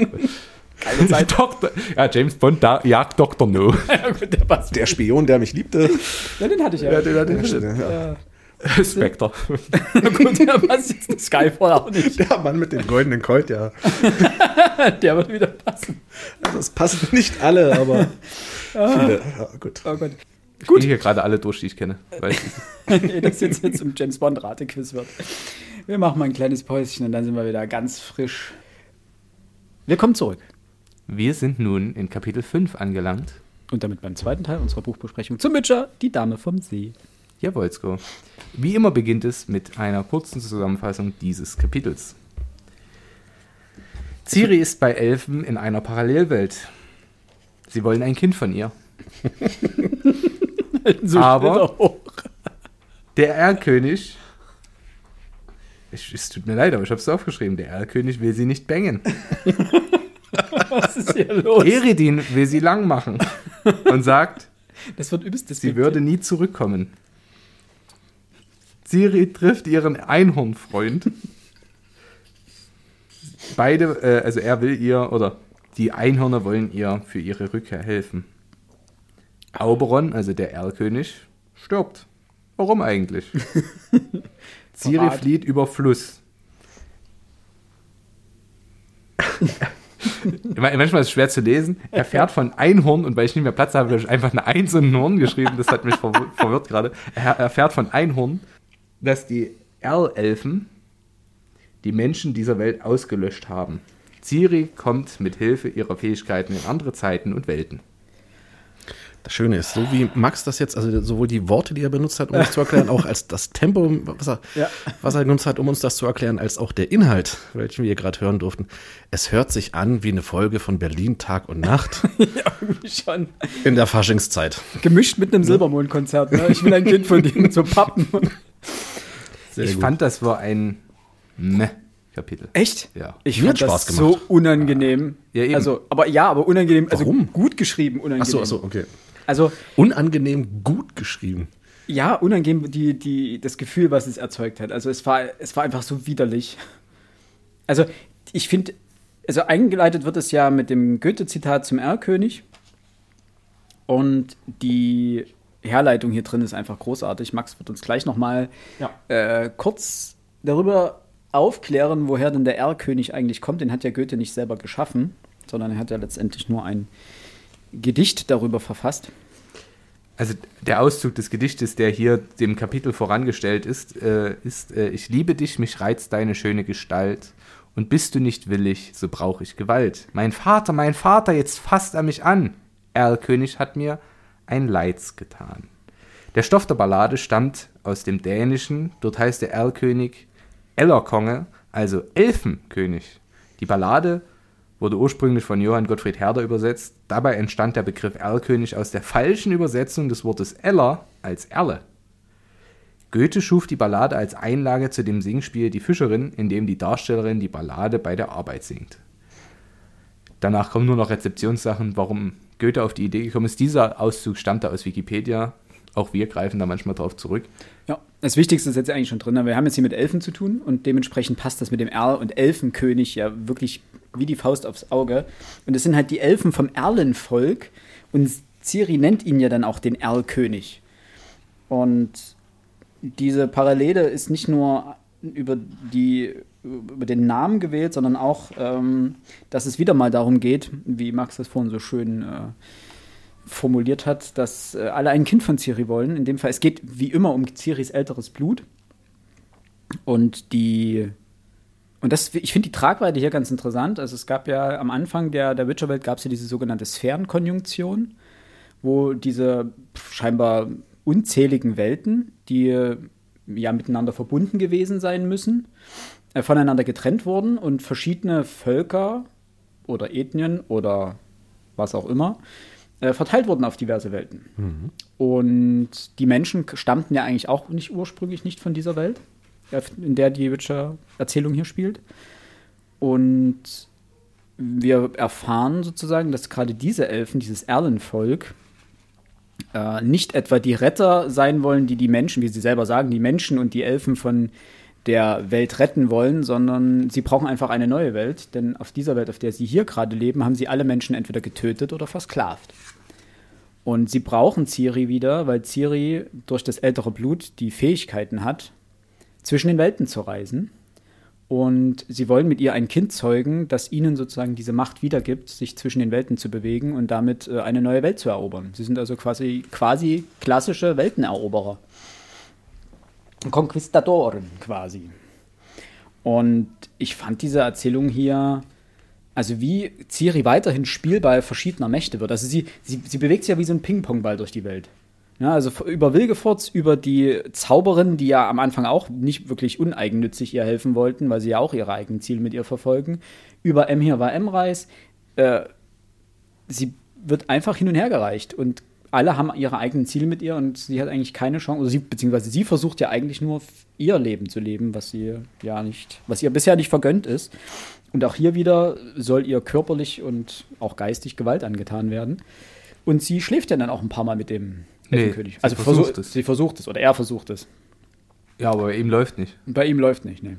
Keine Zeit. Doktor, ja, James Bond da, jagt Dr. No. Ja, gut, der. Der Spion, der mich liebte. Ja, den hatte ich ja. Ja, den hatte Ja, ich. ja. Spectre. gut, der passt jetzt in Skyfall auch nicht. Der Mann mit dem goldenen Colt, ja. Der wird wieder passen. Also es passen nicht alle, aber viele. Ja, gut. Oh Gott. Gut. Ich gehe hier gerade alle durch, die ich kenne. Ehe das jetzt, jetzt im James Bond Ratequiz wird. Wir machen mal ein kleines Päuschen und dann sind wir wieder ganz frisch. Wir kommen zurück. Wir sind nun in Kapitel 5 angelangt. Und damit beim zweiten Teil unserer Buchbesprechung zum Witcher, die Dame vom See. Jawolsko. Wie immer beginnt es mit einer kurzen Zusammenfassung dieses Kapitels. Ciri ist bei Elfen in einer Parallelwelt. Sie wollen ein Kind von ihr. So Aber- er. Der Erlkönig. Es tut mir leid, aber ich habe es aufgeschrieben. Der Erlkönig will sie nicht bängen. Was ist hier los? Eridin will sie lang machen und sagt, Das wird übelst sie würde nie zurückkommen. Ciri trifft ihren Einhornfreund. Beide, äh, also er will ihr, oder die Einhörner wollen ihr für ihre Rückkehr helfen. Auberon, also der Erlkönig, stirbt. Warum eigentlich? Verrat. flieht über Fluss. Manchmal ist es schwer zu lesen. Er fährt von Einhorn und weil ich nicht mehr Platz habe, habe ich einfach eine Eins und ein Horn geschrieben. Das hat mich verwir- verwirrt gerade. Er erfährt von Einhorn, dass die Erlelfen die Menschen dieser Welt ausgelöscht haben. Ciri kommt mit Hilfe ihrer Fähigkeiten in andere Zeiten und Welten. Das Schöne ist, so wie Max das jetzt, also sowohl die Worte, die er benutzt hat, um es zu erklären, auch als das Tempo, was er, Ja. was er genutzt hat, um uns das zu erklären, als auch der Inhalt, welchen wir gerade hören durften. Es hört sich an wie eine Folge von Berlin Tag und Nacht Schon. in der Faschingszeit. Gemischt mit einem Silbermondkonzert. Ne? Ich will ein Kind von mit so Pappen. Sehr ich gut. fand, das war ein Meh-Kapitel. Echt? Ja. Ich Mir fand hat das Spaß so gemacht. unangenehm. Ja, eben. Also, aber ja, aber unangenehm. Also Warum? gut geschrieben, unangenehm. Ach so, ach so, okay. Also Unangenehm gut geschrieben. ja, unangenehm die, die, das Gefühl, was es erzeugt hat. Also es war, es war einfach so widerlich. Also ich finde, also eingeleitet wird es ja mit dem Goethe-Zitat zum Erlkönig. Und die Herleitung hier drin ist einfach großartig. Max wird uns gleich nochmal Ja. äh, kurz darüber aufklären, woher denn der Erlkönig eigentlich kommt. Den hat ja Goethe nicht selber geschaffen, sondern er hat ja letztendlich nur ein Gedicht darüber verfasst. Also der Auszug des Gedichtes, der hier dem Kapitel vorangestellt ist, äh, ist äh, Ich liebe dich, mich reizt deine schöne Gestalt. Und bist du nicht willig, so brauch ich Gewalt. Mein Vater, mein Vater, jetzt fasst er mich an. Erlkönig hat mir ein Leids getan. Der Stoff der Ballade stammt aus dem Dänischen. Dort heißt der Erlkönig Ellerkonge, also Elfenkönig. Die Ballade wurde ursprünglich von Johann Gottfried Herder übersetzt. Dabei entstand der Begriff Erlkönig aus der falschen Übersetzung des Wortes Eller als Erle. Goethe schuf die Ballade als Einlage zu dem Singspiel Die Fischerin, in dem die Darstellerin die Ballade bei der Arbeit singt. Danach kommen nur noch Rezeptionssachen, warum Goethe auf die Idee gekommen ist. Dieser Auszug stammte aus Wikipedia. Auch wir greifen da manchmal drauf zurück. Ja, das Wichtigste ist jetzt eigentlich schon drin. Wir haben jetzt hier mit Elfen zu tun und dementsprechend passt das mit dem Erl- und Elfenkönig ja wirklich wie die Faust aufs Auge. Und es sind halt die Elfen vom Erlenvolk und Ciri nennt ihn ja dann auch den Erlkönig. Und diese Parallele ist nicht nur über, die, über den Namen gewählt, sondern auch, ähm, dass es wieder mal darum geht, wie Max das vorhin so schön äh, formuliert hat, dass äh, alle ein Kind von Ciri wollen. In dem Fall, es geht wie immer um Ciris älteres Blut. Und die. Und das, ich finde die Tragweite hier ganz interessant. Also es gab ja am Anfang der, der Witcher-Welt gab es ja diese sogenannte Sphärenkonjunktion, wo diese scheinbar unzähligen Welten, die ja miteinander verbunden gewesen sein müssen, äh, voneinander getrennt wurden und verschiedene Völker oder Ethnien oder was auch immer äh, verteilt wurden auf diverse Welten. Und die Menschen stammten ja eigentlich auch nicht ursprünglich nicht von dieser Welt, äh, in der die Witcher-Erzählung hier spielt. Und wir erfahren sozusagen, dass gerade diese Elfen, dieses Erlenvolk, äh, nicht etwa die Retter sein wollen, die die Menschen, wie sie selber sagen, die Menschen und die Elfen von der Welt retten wollen, sondern sie brauchen einfach eine neue Welt, denn auf dieser Welt, auf der sie hier gerade leben, haben sie alle Menschen entweder getötet oder versklavt. Und sie brauchen Ciri wieder, weil Ciri durch das ältere Blut die Fähigkeiten hat, zwischen den Welten zu reisen. Und sie wollen mit ihr ein Kind zeugen, das ihnen sozusagen diese Macht wiedergibt, sich zwischen den Welten zu bewegen und damit äh, eine neue Welt zu erobern. Sie sind also quasi, quasi klassische Welteneroberer. Konquistadoren quasi. Und ich fand diese Erzählung hier Also wie Ciri weiterhin Spielball verschiedener Mächte wird. Also sie, sie, sie bewegt sich ja wie so ein Ping-Pong-Ball durch die Welt. Ja, also über Wilgefortz, über die Zauberin, die ja am Anfang auch nicht wirklich uneigennützig ihr helfen wollten, weil sie ja auch ihre eigenen Ziele mit ihr verfolgen, über M hier war M-Reis. Äh, sie wird einfach hin und her gereicht und alle haben ihre eigenen Ziele mit ihr und sie hat eigentlich keine Chance, oder sie, beziehungsweise sie versucht ja eigentlich nur ihr Leben zu leben, was sie ja nicht, was ihr bisher nicht vergönnt ist. Und auch hier wieder soll ihr körperlich und auch geistig Gewalt angetan werden. Und sie schläft ja dann auch ein paar Mal mit dem Nee, Elfenkönig. sie Also versucht versucht es. sie versucht es oder er versucht es. Ja, aber ihm läuft nicht. Bei ihm läuft nicht, ne.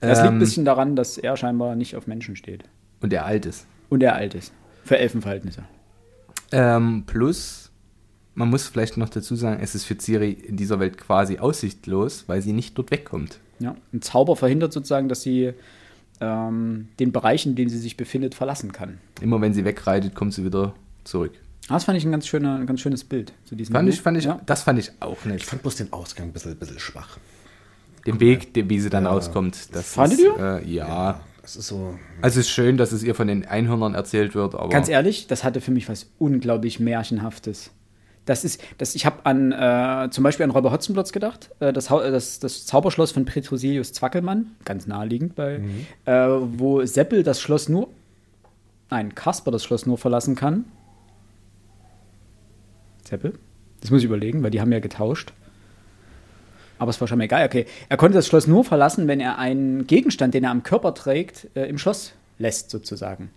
Das liegt Ähm, ein bisschen daran, dass er scheinbar nicht auf Menschen steht. Und er alt ist. Und er alt ist. Für Elfenverhältnisse. Ähm, plus, man muss vielleicht noch dazu sagen, es ist für Ciri in dieser Welt quasi aussichtlos, weil sie nicht dort wegkommt. Ja. Ein Zauber verhindert sozusagen, dass sie ähm, den Bereich, in dem sie sich befindet, verlassen kann. Immer wenn sie wegreitet, kommt sie wieder zurück. Das fand ich ein ganz, schöner, ein ganz schönes Bild zu diesem Fand Buch. ich, fand ich, ja. Das fand ich auch Ich nicht. fand bloß den Ausgang ein bisschen, bisschen schwach. Den Weg, den, wie sie dann rauskommt. Das Fandet ist, ihr? Äh, ja. Das ist so. Also es ist schön, dass es ihr von den Einhörnern erzählt wird, aber Ganz ehrlich, das hatte für mich was unglaublich Märchenhaftes. Das ist, das, ich habe an äh, zum Beispiel an Räuber Hotzenplotz gedacht, äh, das, das, das Zauberschloss von Petrosilius Zwackelmann, ganz naheliegend bei, äh, wo Seppel das Schloss nur, nein, Kasper das Schloss nur verlassen kann. Seppel? Das muss ich überlegen, weil die haben ja getauscht. Aber es war schon mal egal. Okay, er konnte das Schloss nur verlassen, wenn er einen Gegenstand, den er am Körper trägt, äh, im Schloss lässt, sozusagen.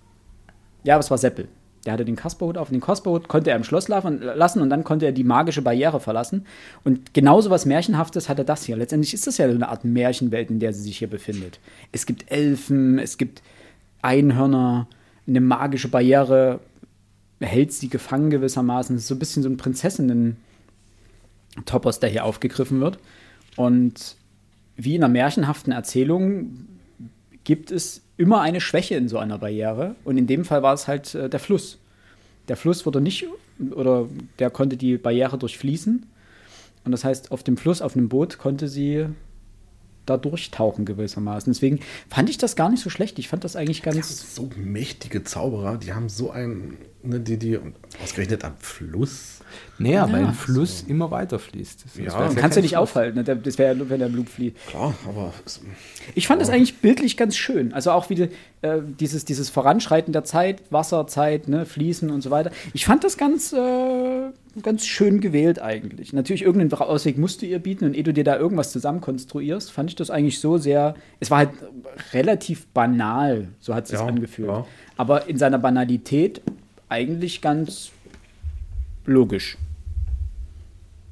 Ja, aber es war Seppel. Der hatte den Kasperhut auf. Den Kasperhut konnte er im Schloss lassen und dann konnte er die magische Barriere verlassen. Und genauso was Märchenhaftes hatte das hier. Letztendlich ist das ja so eine Art Märchenwelt, in der sie sich hier befindet. Es gibt Elfen, es gibt Einhörner, eine magische Barriere hält sie gefangen gewissermaßen. Es ist so ein bisschen so ein Prinzessinnen-Topos, der hier aufgegriffen wird. Und wie in einer märchenhaften Erzählung gibt es immer eine Schwäche in so einer Barriere. Und in dem Fall war es halt äh, der Fluss. Der Fluss wurde nicht, oder der konnte die Barriere durchfließen. Und das heißt, auf dem Fluss, auf einem Boot, konnte sie da durchtauchen gewissermaßen. Deswegen fand ich das gar nicht so schlecht. Ich fand das eigentlich ganz. so mächtige Zauberer, die haben so ein, ne, die, die, ausgerechnet am Fluss. Naja, weil Ja, ein Fluss immer weiter fließt. Das Ja. Kannst du nicht Fluss. aufhalten. Ne? Das wäre ja, wenn der Blut fließt. Klar, aber Ich fand das eigentlich bildlich ganz schön. Also auch wieder äh, dieses, dieses Voranschreiten der Zeit, Wasserzeit, ne, Fließen und so weiter. Ich fand das ganz, äh, ganz schön gewählt eigentlich. Natürlich, irgendeinen Ausweg musst du ihr bieten und ehe du dir da irgendwas zusammenkonstruierst, fand ich das eigentlich so sehr. Es war halt relativ banal, so hat es sich Ja, angefühlt. ja. Aber in seiner Banalität eigentlich ganz logisch.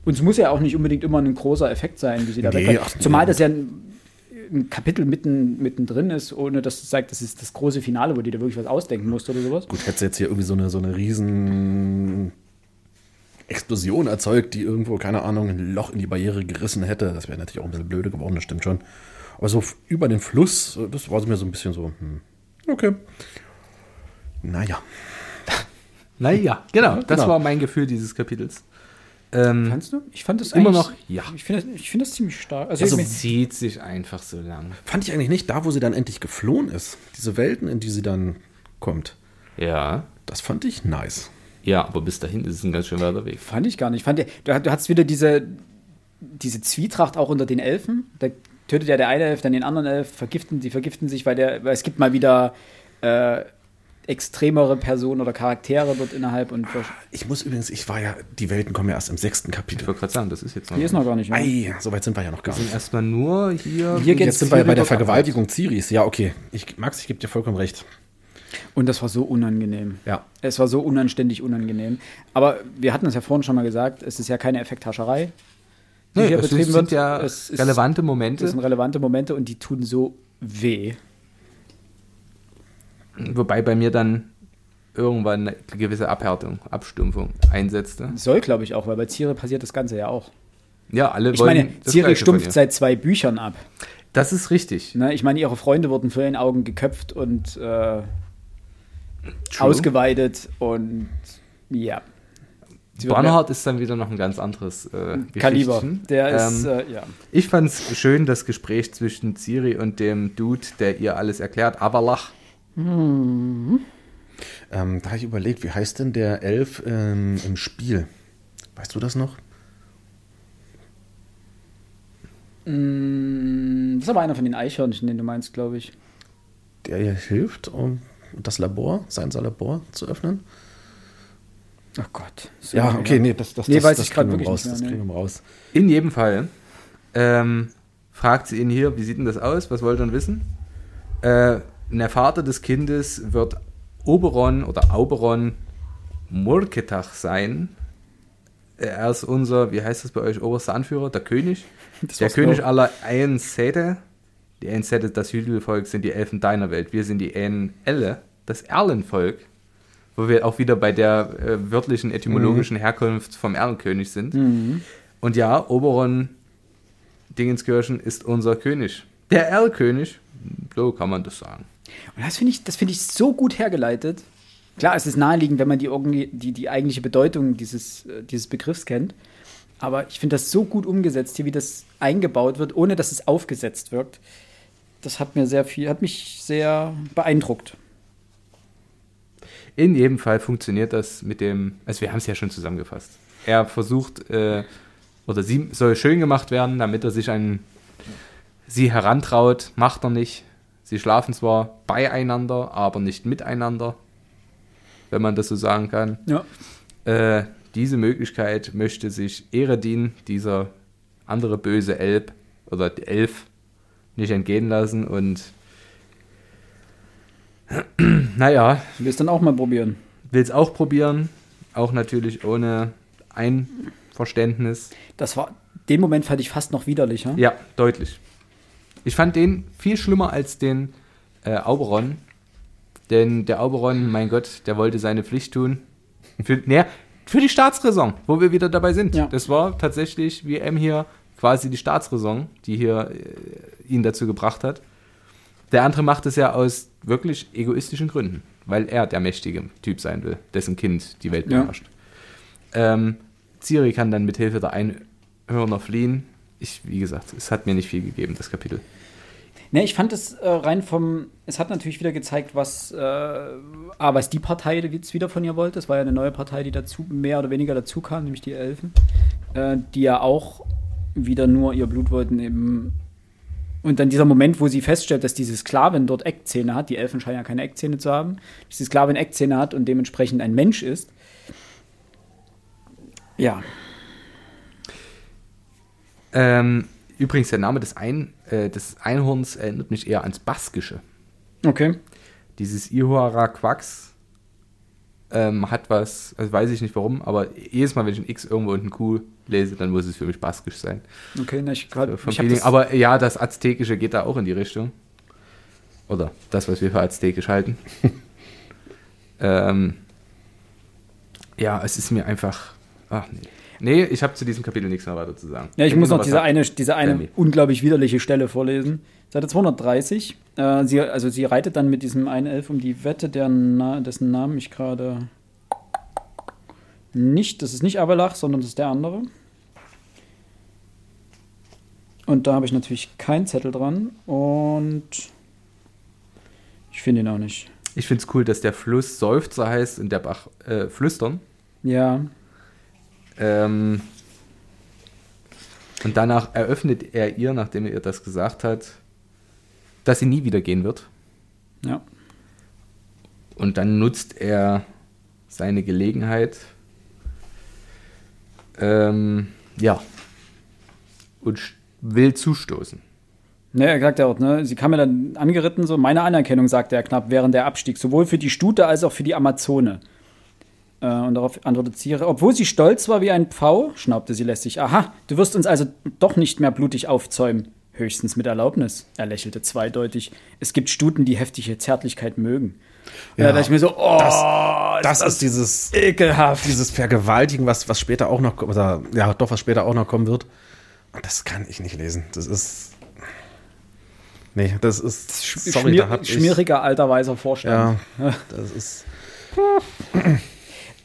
Und es muss ja auch nicht unbedingt immer ein großer Effekt sein, wie sie da Nee, nee. Zumal das ja ein, ein Kapitel mitten, mittendrin ist, ohne dass es sagt, das ist das große Finale, wo die da wirklich was ausdenken musst oder sowas. gut, hätte sie jetzt hier irgendwie so eine, so eine riesen Explosion erzeugt, die irgendwo, keine Ahnung, ein Loch in die Barriere gerissen hätte. Das wäre natürlich auch ein bisschen blöde geworden, das stimmt schon. Aber so über den Fluss, das war mir so ein bisschen so, hm, okay. Naja. Naja, genau. Das genau. war mein Gefühl dieses Kapitels. Ähm, Fandst du? Ich fand das Immer noch, ja. Ich finde ich find das ziemlich stark. Also, also zieht sich einfach so lang. Fand ich eigentlich nicht, da wo sie dann endlich geflohen ist, diese Welten, in die sie dann kommt, Ja. das fand ich nice. Ja, aber bis dahin ist es ein ganz schön weiter Weg. fand ich gar nicht. Ich fand, du, du hattest wieder diese, diese Zwietracht auch unter den Elfen. Da tötet ja der eine Elf, dann den anderen Elf, vergiften, die vergiften sich, weil, der, weil es gibt mal wieder äh, extremere Personen oder Charaktere dort innerhalb und Ich muss übrigens, ich war ja, die Welten kommen ja erst im sechsten Ich Kapitel. wollte gerade sagen, das ist jetzt noch. die ist noch gar nicht. Ne? Ei, so weit sind wir ja noch gar Wir sind nicht. erstmal nur hier. Hier Jetzt sind wir ja bei der Vergewaltigung Ciris. Ja, okay. Ich, Max, ich gebe dir vollkommen recht. Und das war so unangenehm. Ja. Es war so unanständig unangenehm. Aber wir hatten es ja vorhin schon mal gesagt, es ist ja keine Effekthascherei. die Nee, hier es betrieben sind wird. ja Es ist- relevante Momente, Das sind relevante Momente und die tun so weh. Wobei bei mir dann irgendwann eine gewisse Abhärtung, Abstumpfung einsetzte. Soll, glaube ich, auch, weil bei Ciri passiert das Ganze ja auch. Ja, alle Ich wollen meine, Ciri Gleiche von stumpft seit zwei Büchern ab. Das ist richtig. Ne? Ich meine, ihre Freunde wurden vor ihren Augen geköpft und äh, ausgeweidet und ja. Barnhard ist dann wieder noch ein ganz anderes äh, Kaliber. Der ist, Ähm, äh, ja. Ich fand es schön, das Gespräch zwischen Ciri und dem Dude, der ihr alles erklärt, Avalach. Ähm, da habe ich überlegt, wie heißt denn der Elf ähm, im Spiel? Weißt du das noch? Mm, Das ist aber einer von den Eichhörnchen, den du meinst, glaube ich. Der ihr hilft, um das Labor, sein Labor zu öffnen? Oh Gott. So Ja, okay, nee, das, das, Nee, das, weiß das ich kriegen wir raus. nicht mehr, Das nee. kriegen wir raus. In jedem Fall ähm, fragt sie ihn hier, wie sieht denn das aus? Was wollt ihr denn wissen? Äh, der Vater des Kindes wird Oberon oder Auberon Murketach sein. Er ist unser, wie heißt das bei euch, oberster Anführer, der König. Das der König genau. aller Aensete. Die Aensete, das Hügelvolk, sind die Elfen deiner Welt. Wir sind die Aenelle, das Erlenvolk. Wo wir auch wieder bei der äh, wörtlichen etymologischen Herkunft vom Erlenkönig sind. Mhm. Und ja, Oberon Dingenskirchen ist unser König. Der Erlkönig, so kann man das sagen. Und das finde ich, das ich so gut hergeleitet. Klar, es ist naheliegend, wenn man die, die, die eigentliche Bedeutung dieses, äh, dieses Begriffs kennt. Aber ich finde das so gut umgesetzt hier, wie das eingebaut wird, ohne dass es aufgesetzt wirkt. Das hat mir sehr viel, hat mich sehr beeindruckt. In jedem Fall funktioniert das mit dem, also wir haben es ja schon zusammengefasst. Er versucht, äh, oder sie soll schön gemacht werden, damit er sich an sie herantraut. Macht er nicht. Sie schlafen zwar beieinander, aber nicht miteinander, wenn man das so sagen kann. Ja. Äh, diese Möglichkeit möchte sich Eredin, dieser andere böse Elb oder Elf, nicht entgehen lassen und naja, Will es dann auch mal probieren. will es auch probieren, auch natürlich ohne Einverständnis. Das war, den Moment fand ich fast noch widerlicher. Ja, deutlich. Ich fand den viel schlimmer als den äh, Auberon, denn der Auberon, mein Gott, der wollte seine Pflicht tun. Für, naja, für die Staatsräson, wo wir wieder dabei sind. Ja. Das war tatsächlich, wie M hier, quasi die Staatsräson, die hier äh, ihn dazu gebracht hat. Der andere macht es ja aus wirklich egoistischen Gründen, weil er der mächtige Typ sein will, dessen Kind die Welt Ja. beherrscht. Ähm, Ciri kann dann mit Hilfe der Einhörner fliehen. Ich, wie gesagt, es hat mir nicht viel gegeben, das Kapitel. Ne, ich fand es äh, rein vom. Es hat natürlich wieder gezeigt, was, äh, A, was die Partei jetzt wieder von ihr wollte. Es war ja eine neue Partei, die dazu mehr oder weniger dazu kam, nämlich die Elfen, äh, die ja auch wieder nur ihr Blut wollten eben. Und dann dieser Moment, wo sie feststellt, dass diese Sklavin dort Eckzähne hat, die Elfen scheinen ja keine Eckzähne zu haben, dass die Sklavin Eckzähne hat und dementsprechend ein Mensch ist. Ja, Ähm, übrigens, der Name des, Ein, äh, des Einhorns erinnert mich eher ans Baskische. okay. Dieses Ihuara Quax ähm, hat was, also weiß ich nicht warum, aber jedes Mal, wenn ich ein X irgendwo und ein Q lese, dann muss es für mich baskisch sein. Okay, na, ich, das, aber ja, das Aztekische geht da auch in die Richtung. Oder das, was wir für aztekisch halten. ähm, ja, es ist mir einfach. Ach nee. Nee, ich habe zu diesem Kapitel nichts mehr weiter zu sagen. Ja, ich Wenn muss noch diese eine, diese eine Sammy. unglaublich widerliche Stelle vorlesen. Seite 230. Äh, sie, also sie reitet dann mit diesem einen Elf um die Wette, Na dessen Namen ich gerade nicht, das ist nicht Abelach, sondern das ist der andere. Und da habe ich natürlich keinen Zettel dran und ich finde ihn auch nicht. Ich finde es cool, dass der Fluss Seufzer heißt und der Bach äh, Flüstern. Ja, Ähm, und danach eröffnet er ihr, nachdem er ihr das gesagt hat, dass sie nie wieder gehen wird. ja. Und dann nutzt er seine Gelegenheit. Ähm, ja. Und will zustoßen. Ne, er sagt ja auch, ne, sie kam ja dann angeritten, so, meine Anerkennung, sagte er knapp während der Abstieg, sowohl für die Stute als auch für die Amazone. Äh, und darauf antwortet Ciri, obwohl sie stolz war wie ein Pfau, schnaubte sie lässig, aha, du wirst uns also doch nicht mehr blutig aufzäumen. Höchstens mit Erlaubnis. Er lächelte zweideutig. Es gibt Stuten, die heftige Zärtlichkeit mögen. Ja, Ja, da dachte ich mir so, oh, Das ist dieses, ekelhaft. dieses Vergewaltigen, was, was später auch noch, oder ja, doch, was später auch noch kommen wird. Und das kann ich nicht lesen. Das ist. Nee, das ist. Sorry, da Schmier, hab ich, schmieriger alter weißer Vorstand. Ja, das ist.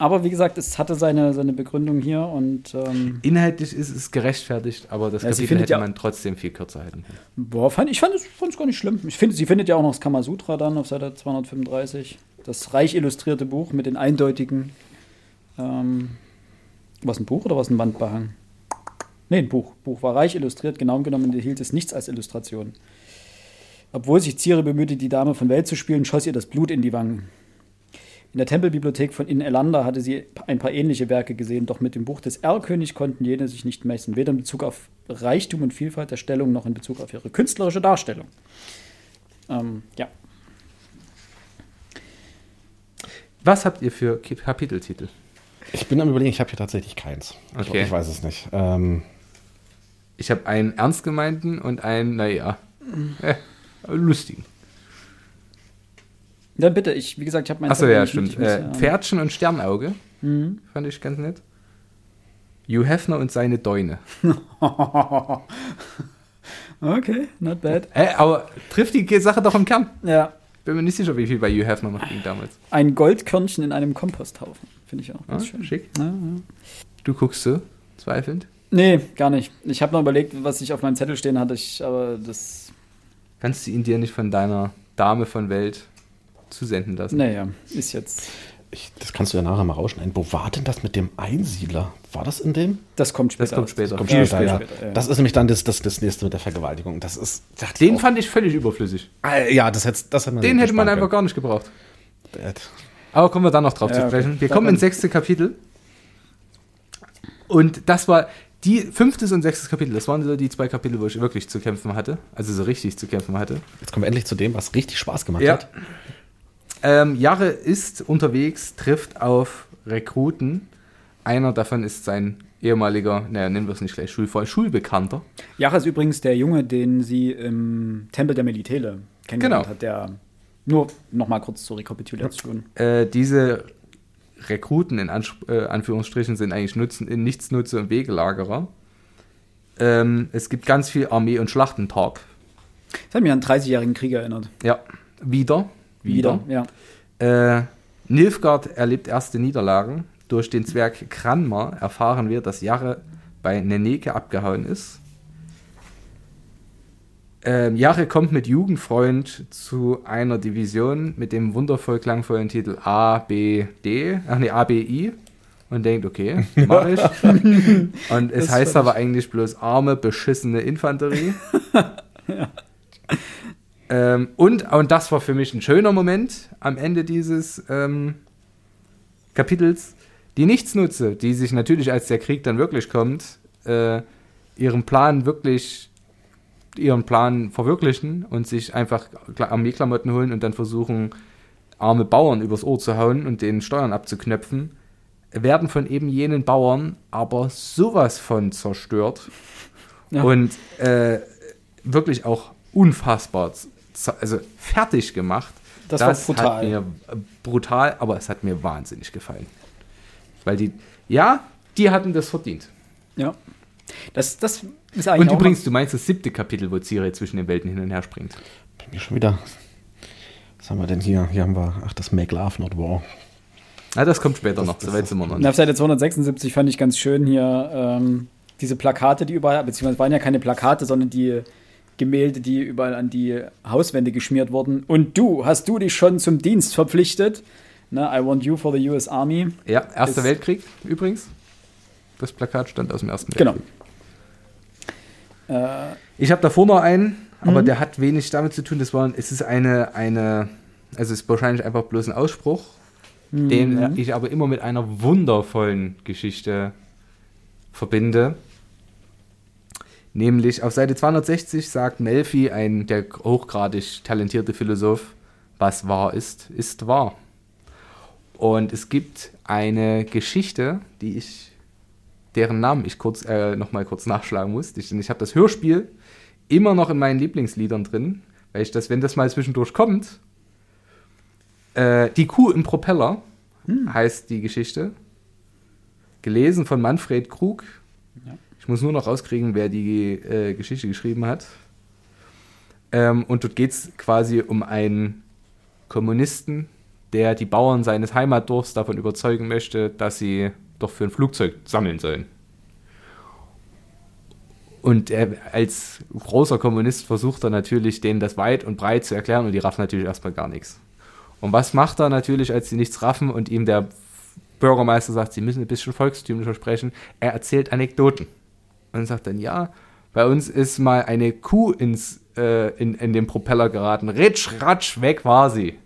Aber wie gesagt, es hatte seine, seine Begründung hier und ähm, Inhaltlich ist es gerechtfertigt, aber das Ja, Kapitel hätte ja- man trotzdem viel kürzer halten können. boah, fand, ich fand es gar nicht schlimm. Ich finde, sie findet ja auch noch das Kamasutra dann auf Seite 235. Das reich illustrierte Buch mit den eindeutigen. Ähm, was ein Buch oder was ein Wandbehang? Nee, ein Buch. Buch war reich illustriert, genau genommen enthielt es nichts als Illustration. Obwohl sich Ciri bemühte, die Dame von Welt zu spielen, schoss ihr das Blut in die Wangen. In der Tempelbibliothek von In Elanda hatte sie ein paar ähnliche Werke gesehen, doch mit dem Buch des Erlkönig konnten jene sich nicht messen, weder in Bezug auf Reichtum und Vielfalt der Stellung noch in Bezug auf ihre künstlerische Darstellung. Ähm, ja. Was habt ihr für Kapiteltitel? Ich bin am überlegen, ich habe hier tatsächlich keins. Ich, Okay. ich weiß es nicht. Ähm, Ich habe einen ernst gemeinten und einen, naja, äh, lustigen. Dann bitte, ich, wie gesagt, ich habe mein Achso, ja, mit, stimmt. Äh, Pferdchen und Sternauge Mhm. fand ich ganz nett. Hugh Hefner und seine Däune. okay, not bad. Äh, aber trifft die Sache doch im Kern. Ja, Bin mir nicht sicher, wie viel bei Hugh Hefner noch ging damals. ein Goldkörnchen in einem Komposthaufen. Finde ich auch Ah, ganz schön. schick. Ja, ja. Du guckst so, zweifelnd. Nee, gar nicht. Ich habe noch überlegt, was ich auf meinem Zettel stehen hatte, ich, aber das. Kannst du ihn dir nicht von deiner Dame von Welt zusenden lassen? Naja, ist jetzt. ich, das kannst du ja nachher mal rausschneiden. Wo war denn das mit dem Einsiedler? War das in dem? Das kommt später. Das kommt später. Kommt Ja, später, ja. später, ja. Das ist nämlich dann das, das, das nächste mit der Vergewaltigung. Das ist. das- Den fand ich völlig überflüssig. Ah, ja, das hätte, das hätte man Den hätte man einfach gar nicht gebraucht. können. Aber kommen wir dann noch drauf Ja, zu sprechen. Wir kommen ins sechste Kapitel. Und das war die fünftes und sechstes Kapitel. Das waren so die zwei Kapitel, wo ich wirklich zu kämpfen hatte. Also so richtig zu kämpfen hatte. Jetzt kommen wir endlich zu dem, was richtig Spaß gemacht Ja. hat. Ähm, Jahre ist unterwegs, trifft auf Rekruten. Einer davon ist sein ehemaliger, naja, nennen wir es nicht gleich Schulfreund, Schulbekannter. Jara ist übrigens der Junge, den sie im Tempel der Melitele kennengelernt Genau. hat. Der. Nur noch mal kurz zur Rekapitulation. Äh, diese Rekruten in Ans äh, Anführungsstrichen sind eigentlich Nutzen, in Nichtsnutze und Wegelagerer. Ähm, es gibt ganz viel Armee- und Schlachtentalk. Das hat mich an einen 30-jährigen Krieg erinnert. Ja, wieder. Wieder. ja. Äh, Nilfgaard erlebt erste Niederlagen. Durch den Zwerg Kranmar erfahren wir, dass Jarre bei Neneke abgehauen ist. Ähm, Jarre kommt mit Jugendfreund zu einer Division mit dem wundervoll klangvollen Titel A, B, D, ach nee, A, B, I und denkt, okay, mach ich. Und es Das heißt aber eigentlich bloß arme, beschissene Infanterie. ähm, und, und das war für mich ein schöner Moment am Ende dieses ähm, Kapitels. Die Nichtsnutze, die sich natürlich, als der Krieg dann wirklich kommt, äh, ihren Plan wirklich, ihren Plan verwirklichen und sich einfach Kla- Armeeklamotten holen und dann versuchen, arme Bauern übers Ohr zu hauen und den Steuern abzuknöpfen, werden von eben jenen Bauern aber sowas von zerstört Ja. und äh, wirklich auch unfassbar, also fertig gemacht. Das war brutal. Hat mir brutal, aber es hat mir wahnsinnig gefallen. Weil die, ja, die hatten das verdient. Ja. Das, das ist eigentlich Und auch übrigens, du meinst das siebte Kapitel, wo Ciri zwischen den Welten hin und her springt. Bei mir schon wieder. Was haben wir denn hier? Hier haben wir, ach, das Make Love Not War. Ah, das kommt später Das- noch, das so weit ist- sind wir noch nicht. auf Seite 276 fand ich ganz schön hier ähm, diese Plakate, die überall, beziehungsweise waren ja keine Plakate, sondern die Gemälde, die überall an die Hauswände geschmiert wurden. Und du, hast du dich schon zum Dienst verpflichtet? Ne, I want you for the US Army. Ja, Erster ist- Weltkrieg übrigens. Das Plakat stand aus dem Ersten Genau. Weltkrieg. Äh, Ich habe davor noch einen, aber Mhm. der hat wenig damit zu tun. Das war, es ist eine, eine, also es ist wahrscheinlich einfach bloß ein Ausspruch, den mhm. ich aber immer mit einer wundervollen Geschichte verbinde. Nämlich auf Seite 260 sagt Melfi, ein der hochgradig talentierte Philosoph, was wahr ist, ist wahr. Und es gibt eine Geschichte, die ich, deren Namen ich kurz äh, noch mal kurz nachschlagen muss. Ich, ich habe das Hörspiel immer noch in meinen Lieblingsliedern drin, weil ich das, wenn das mal zwischendurch kommt, äh, die Kuh im Propeller heißt die Geschichte, gelesen von Manfred Krug. Ja. Ich muss nur noch rauskriegen, wer die äh, Geschichte geschrieben hat. Ähm, und dort geht es quasi um einen Kommunisten, der die Bauern seines Heimatdorfs davon überzeugen möchte, dass sie doch für ein Flugzeug sammeln sollen. Und er als großer Kommunist versucht er natürlich, denen das weit und breit zu erklären und die raffen natürlich erstmal gar nichts. Und was macht er natürlich, als sie nichts raffen und ihm der Bürgermeister sagt, sie müssen ein bisschen volkstümlicher sprechen? Er erzählt Anekdoten. Und sagt dann, ja, bei uns ist mal eine Kuh ins, äh, in, in den Propeller geraten. Ritsch, ratsch, weg war sie.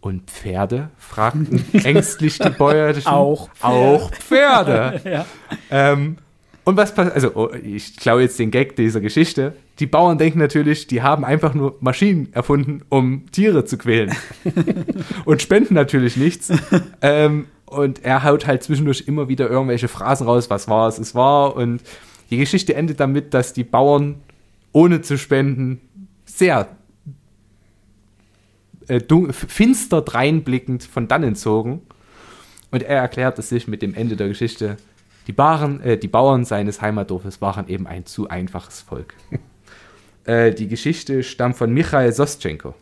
Und Pferde? fragten ängstlich die Bäuerlichen. Auch Pferde. Auch Pferde. Ja. Ähm, und was passiert? Also, oh, ich klaue jetzt den Gag dieser Geschichte. Die Bauern denken natürlich, die haben einfach nur Maschinen erfunden, um Tiere zu quälen. und spenden natürlich nichts. ähm, und er haut halt zwischendurch immer wieder irgendwelche Phrasen raus, was war es, es war. Und die Geschichte endet damit, dass die Bauern ohne zu spenden sehr äh, finster dreinblickend von dannen zogen. Und er erklärt es sich mit dem Ende der Geschichte. Die, Baren, äh, die Bauern seines Heimatdorfes waren eben ein zu einfaches Volk. äh, die Geschichte stammt von Michael Soschenko.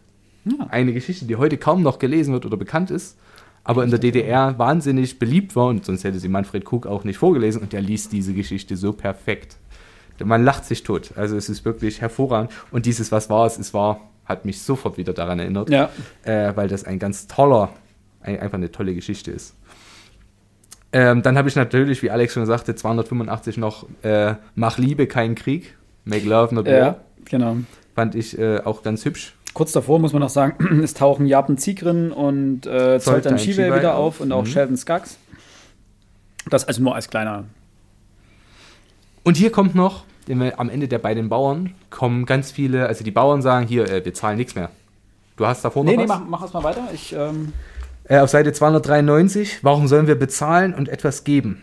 Ja. Eine Geschichte, die heute kaum noch gelesen wird oder bekannt ist, aber in der DDR wahnsinnig beliebt war und sonst hätte sie Manfred Krug auch nicht vorgelesen und er liest diese Geschichte so perfekt. Man lacht sich tot. Also es ist wirklich hervorragend. Und dieses Was war es, es war, hat mich sofort wieder daran erinnert Ja. äh, weil das ein ganz toller, ein, einfach eine tolle Geschichte ist. Ähm, dann habe ich natürlich, wie Alex schon sagte, 285 noch äh, Mach Liebe, kein Krieg. Make Love, not War. Ja, genau. Fand ich äh, auch ganz hübsch. Kurz davor muss man noch sagen, es tauchen Japan Zigrin und äh, Zoltan Shive wieder auf. auf und auch Mhm. Sheldon Skaggs. Das also nur als kleiner. Und hier kommt noch, am Ende der beiden Bauern kommen ganz viele, also die Bauern sagen hier, äh, wir zahlen nichts mehr. Du hast davor noch Nee, nee, was? mach, mach erst mal weiter. Ich, ähm, Äh, auf Seite 293, warum sollen wir bezahlen und etwas geben?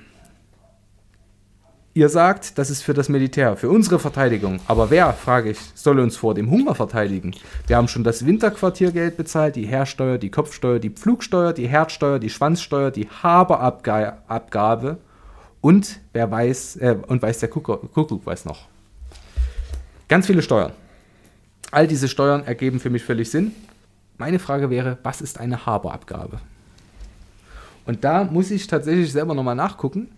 Ihr sagt, das ist für das Militär, für unsere Verteidigung. Aber wer, frage ich, soll uns vor dem Hunger verteidigen? Wir haben schon das Winterquartiergeld bezahlt, die Hersteuer, die Kopfsteuer, die Pflugsteuer, die Herdsteuer, die Schwanzsteuer, die Haberabgabe und wer weiß, äh, und weiß der Kuckuck, Kuckuck weiß noch. Ganz viele Steuern. All diese Steuern ergeben für mich völlig Sinn. Meine Frage wäre, was ist eine Haberabgabe? Und da muss ich tatsächlich selber nochmal nachgucken.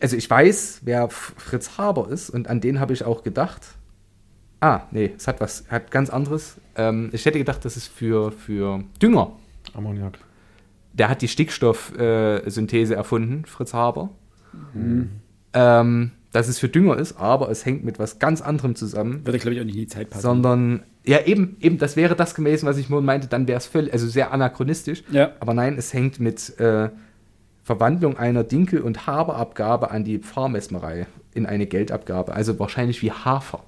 Also ich weiß, wer Fritz Haber ist und an den habe ich auch gedacht. Ah, nee, es hat was, hat ganz anderes. Ähm, ich hätte gedacht, das ist für, für Dünger. Ammoniak. Der hat die Stickstoffsynthese äh, erfunden, Fritz Haber. Ähm, dass es für Dünger ist, aber es hängt mit was ganz anderem zusammen. würde, glaube ich, auch nicht in die Zeit passen. Sondern, ja, eben, eben, das wäre das gewesen, was ich vorhin meinte, dann wäre es völlig, also sehr anachronistisch. Ja. Aber nein, es hängt mit äh, Verwandlung einer Dinkel- und Haberabgabe an die Pfarrmessmerei in eine Geldabgabe. Also wahrscheinlich wie Hafer.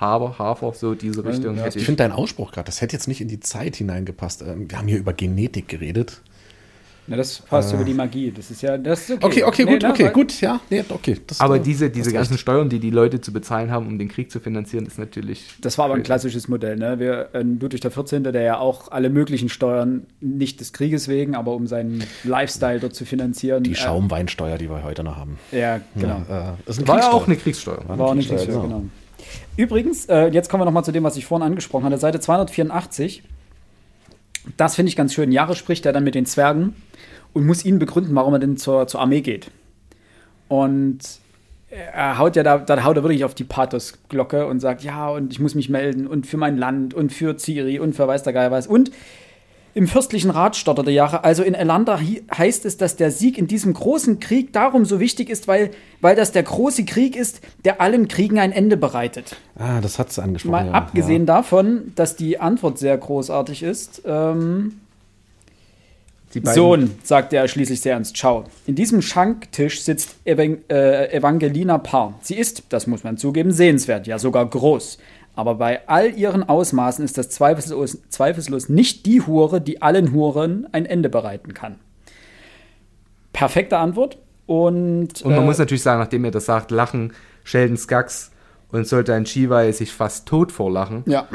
Haber, Hafer, so diese Richtung. ja, hätte Ich ich. finde deinen Ausspruch gerade, das hätte jetzt nicht in die Zeit hineingepasst. Ähm, Wir haben hier über Genetik geredet. Ja, das passt über die Magie. Das ist ja, das ist Okay, okay, Nee, gut, na, okay, gut, ja, nee, okay. Das, Aber äh, diese, diese ganzen recht. Steuern, die die Leute zu bezahlen haben, um den Krieg zu finanzieren, ist natürlich. Das war aber ein klassisches Modell. Ne? Wir, äh, Ludwig XIV., der ja auch alle möglichen Steuern, nicht des Krieges wegen, aber um seinen Lifestyle dort zu finanzieren. Die Schaumweinsteuer, die wir heute noch haben. Äh, ja, genau. Ja, äh, War ja auch eine Kriegssteuer. War auch nicht Kriegssteuer, genau. genau. Übrigens, äh, jetzt kommen wir noch mal zu dem, was ich vorhin angesprochen hatte. Seite 284. Das finde ich ganz schön. Jahre spricht er dann mit den Zwergen und muss ihnen begründen, warum er denn zur, zur Armee geht. Und er haut ja da, da haut er wirklich auf die Pathos-Glocke und sagt, ja, und ich muss mich melden und für mein Land und für Ciri und für weiß der Geier was. Und im fürstlichen Rat stotterte Jahre, also in Elanda heißt es, dass der Sieg in diesem großen Krieg darum so wichtig ist, weil, weil das der große Krieg ist, der allen Kriegen ein Ende bereitet. Ah, das hat sie angesprochen. Mal ja, abgesehen davon, dass die Antwort sehr großartig ist. Ähm, Sohn, sagte er schließlich sehr ernst, schau, in diesem Schanktisch sitzt äh, Evangelina Paar. Sie ist, das muss man zugeben, sehenswert, ja sogar groß. Aber bei all ihren Ausmaßen ist das zweifellos, zweifellos nicht die Hure, die allen Huren ein Ende bereiten kann. Perfekte Antwort. Und, Und man äh, muss natürlich sagen, nachdem er das sagt, lachen Sheldon Skaggs und Sultan Chivai sich fast tot vorlachen. ja,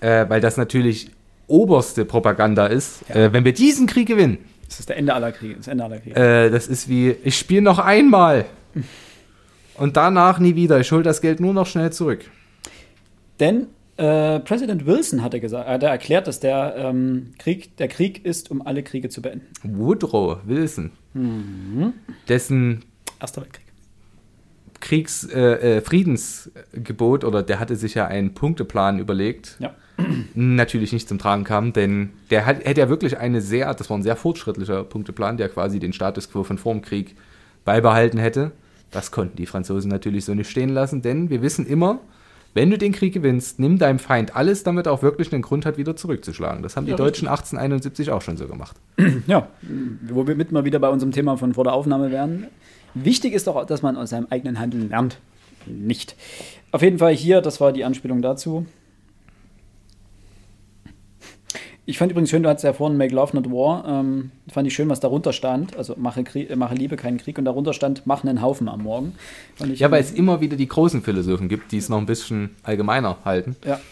äh, weil das natürlich oberste Propaganda ist. Äh, wenn wir diesen Krieg gewinnen, das ist der Ende aller Kriege. Das Ende aller Kriege. äh, das ist wie, ich spiele noch einmal und danach nie wieder. Ich hole das Geld nur noch schnell zurück. Denn Äh, Präsident Wilson hatte gesagt, hat erklärt, dass der ähm, Krieg, der Krieg ist, um alle Kriege zu beenden. Woodrow Wilson, Mhm. dessen Erster Weltkrieg. Kriegs, äh, äh, Friedensgebot oder der hatte sich ja einen Punkteplan überlegt, Ja. natürlich nicht zum Tragen kam, denn der hat, hätte ja wirklich eine sehr, das war ein sehr fortschrittlicher Punkteplan, der quasi den Status quo von vorm Krieg beibehalten hätte. Das konnten die Franzosen natürlich so nicht stehen lassen, denn wir wissen immer, wenn du den Krieg gewinnst, nimm deinem Feind alles, damit er auch wirklich einen Grund hat, wieder zurückzuschlagen. Das haben die Ja, Deutschen 1871 auch schon so gemacht. Ja, wo wir mit mal wieder bei unserem Thema von vor der Aufnahme wären. Wichtig ist doch, dass man aus seinem eigenen Handeln lernt. Nicht. Auf jeden Fall hier, das war die Anspielung dazu. Ich fand übrigens schön, du hattest ja vorhin Make Love Not War. Ähm, fand ich schön, was darunter stand. Also mache, Krieg, mache Liebe, keinen Krieg. Und darunter stand, mach einen Haufen am Morgen. Ja, weil es immer wieder die großen Philosophen gibt, die es noch ein bisschen allgemeiner halten. Ja,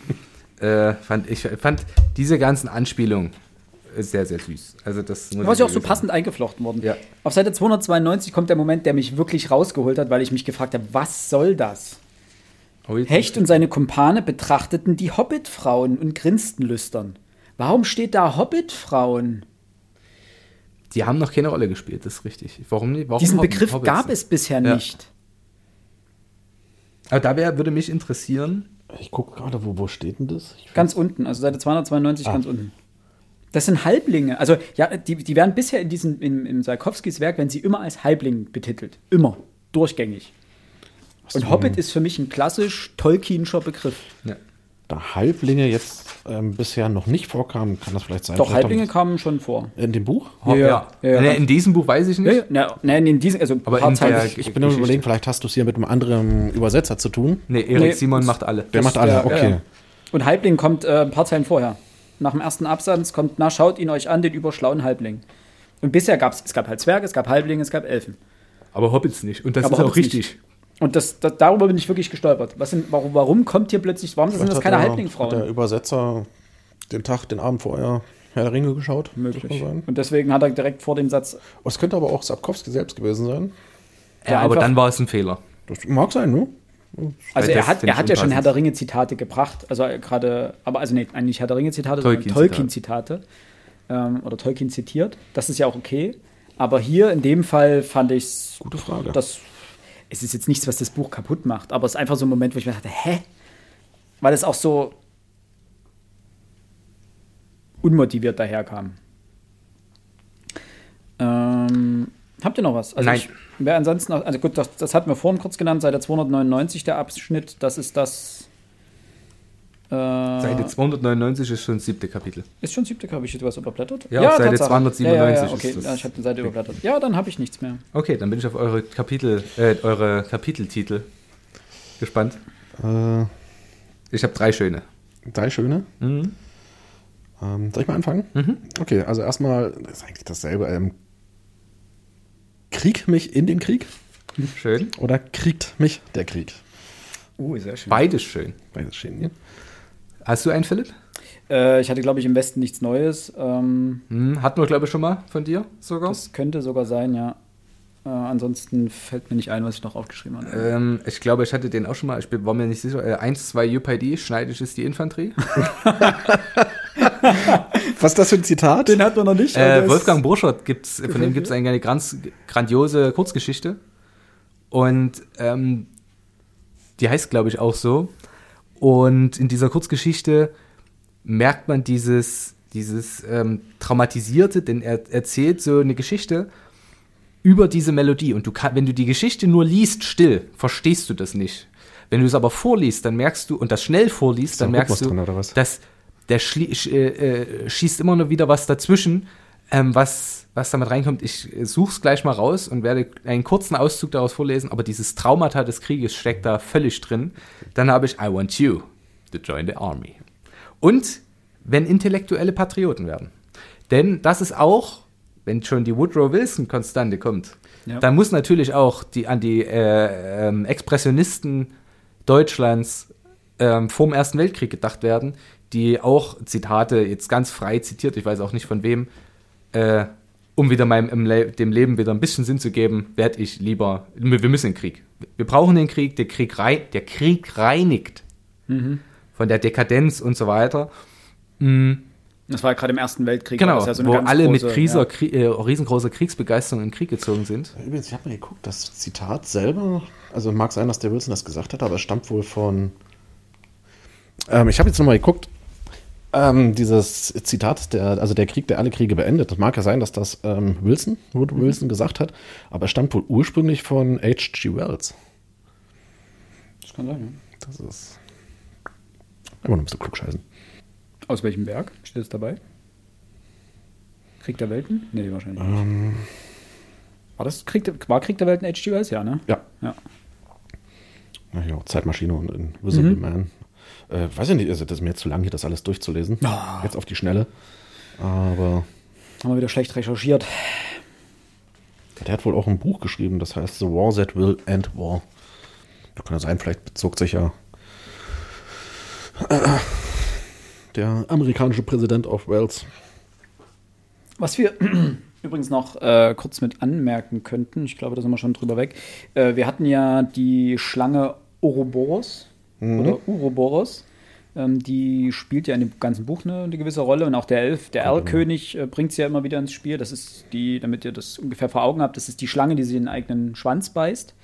Äh, fand, ich fand diese ganzen Anspielungen sehr, sehr süß. Also das muss Was ja auch so passend eingeflochten worden. Ja. Auf Seite 292 kommt der Moment, der mich wirklich rausgeholt hat, weil ich mich gefragt habe, was soll das? Oh, Hecht und seine Kumpane betrachteten die Hobbit-Frauen und grinsten lüstern. Warum steht da Hobbit-Frauen? Die haben noch keine Rolle gespielt, das ist richtig. Warum nicht? Warum Diesen Hob- Begriff Hobbits? gab es bisher Ja. nicht. Aber da wär, würde mich interessieren, Ich gucke gerade, wo, wo steht denn das? Ich Ganz unten, also Seite 292 Ah. ganz unten. Das sind Halblinge. Also, ja, die, die werden bisher in diesem, in, in Salkowskis Werk, werden sie immer als Halbling betitelt. Immer. Durchgängig. Und Hobbit ist für mich ein klassisch Tolkienischer Begriff. ja. Da Halblinge jetzt ähm, bisher noch nicht vorkamen, kann das vielleicht sein. Doch, Vielleicht Halblinge am- kamen schon vor. In dem Buch? Ja, ja. ja, ja. Nee, in diesem Buch weiß ich nicht. Ja, na, nein, in diesem, also Aber in der- Ich bin nur Geschichte. überlegen, vielleicht hast du es hier mit einem anderen Übersetzer zu tun. Nee, Erik Nee, Simon macht alle. Der macht alle, okay. ja. Und Halbling kommt äh, ein paar Zeilen vorher. Nach dem ersten Absatz kommt, na, schaut ihn euch an, den überschlauen Halbling. Und bisher gab es, es gab halt Zwerge, es gab Halblinge, es gab Elfen. Aber Hobbits nicht. Und das Aber ist auch Hobbits richtig. Und das, das, darüber bin ich wirklich gestolpert. Was sind, warum, warum kommt hier plötzlich, warum sind Vielleicht das hat keine Hat der Halblingfrauen? Übersetzer den Tag, den Abend vorher Herr der Ringe geschaut? Möglich. Das. Und deswegen hat er direkt vor dem Satz, Oh, Es könnte aber auch Sapkowski selbst gewesen sein. Ja, aber dann war es ein Fehler. Das mag sein, ne? also er das hat, er hat ja schon. Herr der Ringe Zitate gebracht, also gerade, aber also nee, eigentlich nicht Herr der Ringe Zitate, sondern Tolkien-Zitate. Tolkien Zitate ähm, oder Tolkien zitiert. Das ist ja auch okay. Aber hier in dem Fall fand ich es Gute Frage. das es ist jetzt nichts, was das Buch kaputt macht, aber es ist einfach so ein Moment, wo ich mir dachte, hä? Weil es auch so unmotiviert daherkam. Ähm, habt ihr noch was? Nein. Ich, wer ansonsten noch, also gut, das, das hatten wir vorhin kurz genannt, Seite 299 der Abschnitt, das ist das. Äh, Seite 299 ist schon das siebte Kapitel. ist schon siebte, habe ich etwas überblättert? Ja, auf Seite Tatsache. 297 Ja, ja, ja, ist okay, das ja, ich habe die Seite überblättert. Ja, dann habe ich nichts mehr. Okay, dann bin ich auf eure Kapitel, äh, eure Kapiteltitel gespannt. Äh, Ich habe drei schöne. drei schöne. Mhm. Ähm, soll ich mal anfangen? Okay, also erstmal, das ist eigentlich dasselbe. Ähm, Krieg mich in den Krieg Schön. oder kriegt mich der Krieg? Uh, sehr schön. Beides schön. Beides stehen hier. Hast du einen, Philipp? Äh, ich hatte, glaube ich, im Westen nichts Neues. Ähm, Hm, hatten wir, glaube ich, schon mal von dir sogar. das könnte sogar sein, ja. Äh, ansonsten fällt mir nicht ein, was ich noch aufgeschrieben habe. Ähm, ich glaube, ich hatte den auch schon mal. Ich bin, war mir nicht sicher. Äh, 1, 2 UPD, schneidig ist die Infanterie. Was ist das für ein Zitat? Den hat man noch nicht. Äh, Wolfgang Burschert gibt's, von dem gibt es eine ganz grandiose Kurzgeschichte. Und ähm, die heißt, glaube ich, auch so. Und in dieser Kurzgeschichte merkt man dieses, dieses ähm, Traumatisierte, denn er erzählt so eine Geschichte über diese Melodie. Und du kann, wenn du die Geschichte nur liest, still, verstehst du das nicht. Wenn du es aber vorliest, dann merkst du, und das schnell vorliest, da dann merkst du, drin, dass der schlie- sch- äh, äh, schießt immer nur wieder was dazwischen, ähm, was, was damit reinkommt. Ich suche es gleich mal raus und werde einen kurzen Auszug daraus vorlesen, aber dieses Traumata des Krieges steckt da völlig drin. Dann habe ich I want you to join the army. Und wenn intellektuelle Patrioten werden. Denn das ist auch, wenn schon die Woodrow Wilson-Konstante kommt, Ja. dann muss natürlich auch die, an die äh, ähm, Expressionisten Deutschlands ähm, vor dem Ersten Weltkrieg gedacht werden, die auch Zitate jetzt ganz frei zitiert, ich weiß auch nicht von wem, äh, um wieder meinem im Le dem Leben wieder ein bisschen Sinn zu geben, werde ich lieber, wir müssen den Krieg. Wir brauchen den Krieg, der Krieg, rei der Krieg reinigt von der Dekadenz und so weiter. Mhm. Das war ja gerade im Ersten Weltkrieg. Genau, ja so wo alle große, mit Krieser, ja. Krie äh, riesengroßer Kriegsbegeisterung in den Krieg gezogen sind. Übrigens, ich habe mal geguckt, das Zitat selber, also mag sein, dass der Wilson das gesagt hat, aber es stammt wohl von. Ähm, ich habe jetzt nochmal geguckt, ähm, dieses Zitat, der, also der Krieg, der alle Kriege beendet, das mag ja sein, dass das ähm, Wilson, Woodrow Wilson gesagt hat, aber es stammt wohl ursprünglich von H.G. Wells. Das kann sein, ja. Das ist. Immer noch ein bisschen klugscheißen. Aus welchem Werk steht es dabei? Krieg der Welten? Nee, wahrscheinlich nicht. Ähm, War das Krieg der, war Krieg der Welten H.G. Wells? Ja, ne? ja. Ja. Ja, ja, Zeitmaschine und Invisible Mhm. Man. Äh, weiß ich nicht, also das ist mir jetzt zu lang, hier das alles durchzulesen. Ah. Jetzt auf die Schnelle. Aber Haben wir wieder schlecht recherchiert. der hat wohl auch ein Buch geschrieben, das heißt The War That Will End War. Da kann ja sein, vielleicht bezog sich ja äh, der amerikanische Präsident auf Wales. Was wir übrigens noch äh, kurz mit anmerken könnten, ich glaube, da sind wir schon drüber weg. Äh, wir hatten ja die Schlange Ouroboros oder Uroboros. Ähm, die spielt ja in dem ganzen Buch eine, eine gewisse Rolle und auch der Elf, der Erlkönig äh, bringt sie ja immer wieder ins Spiel. Das ist die, damit ihr das ungefähr vor Augen habt, das ist die Schlange, die sie in den eigenen Schwanz beißt.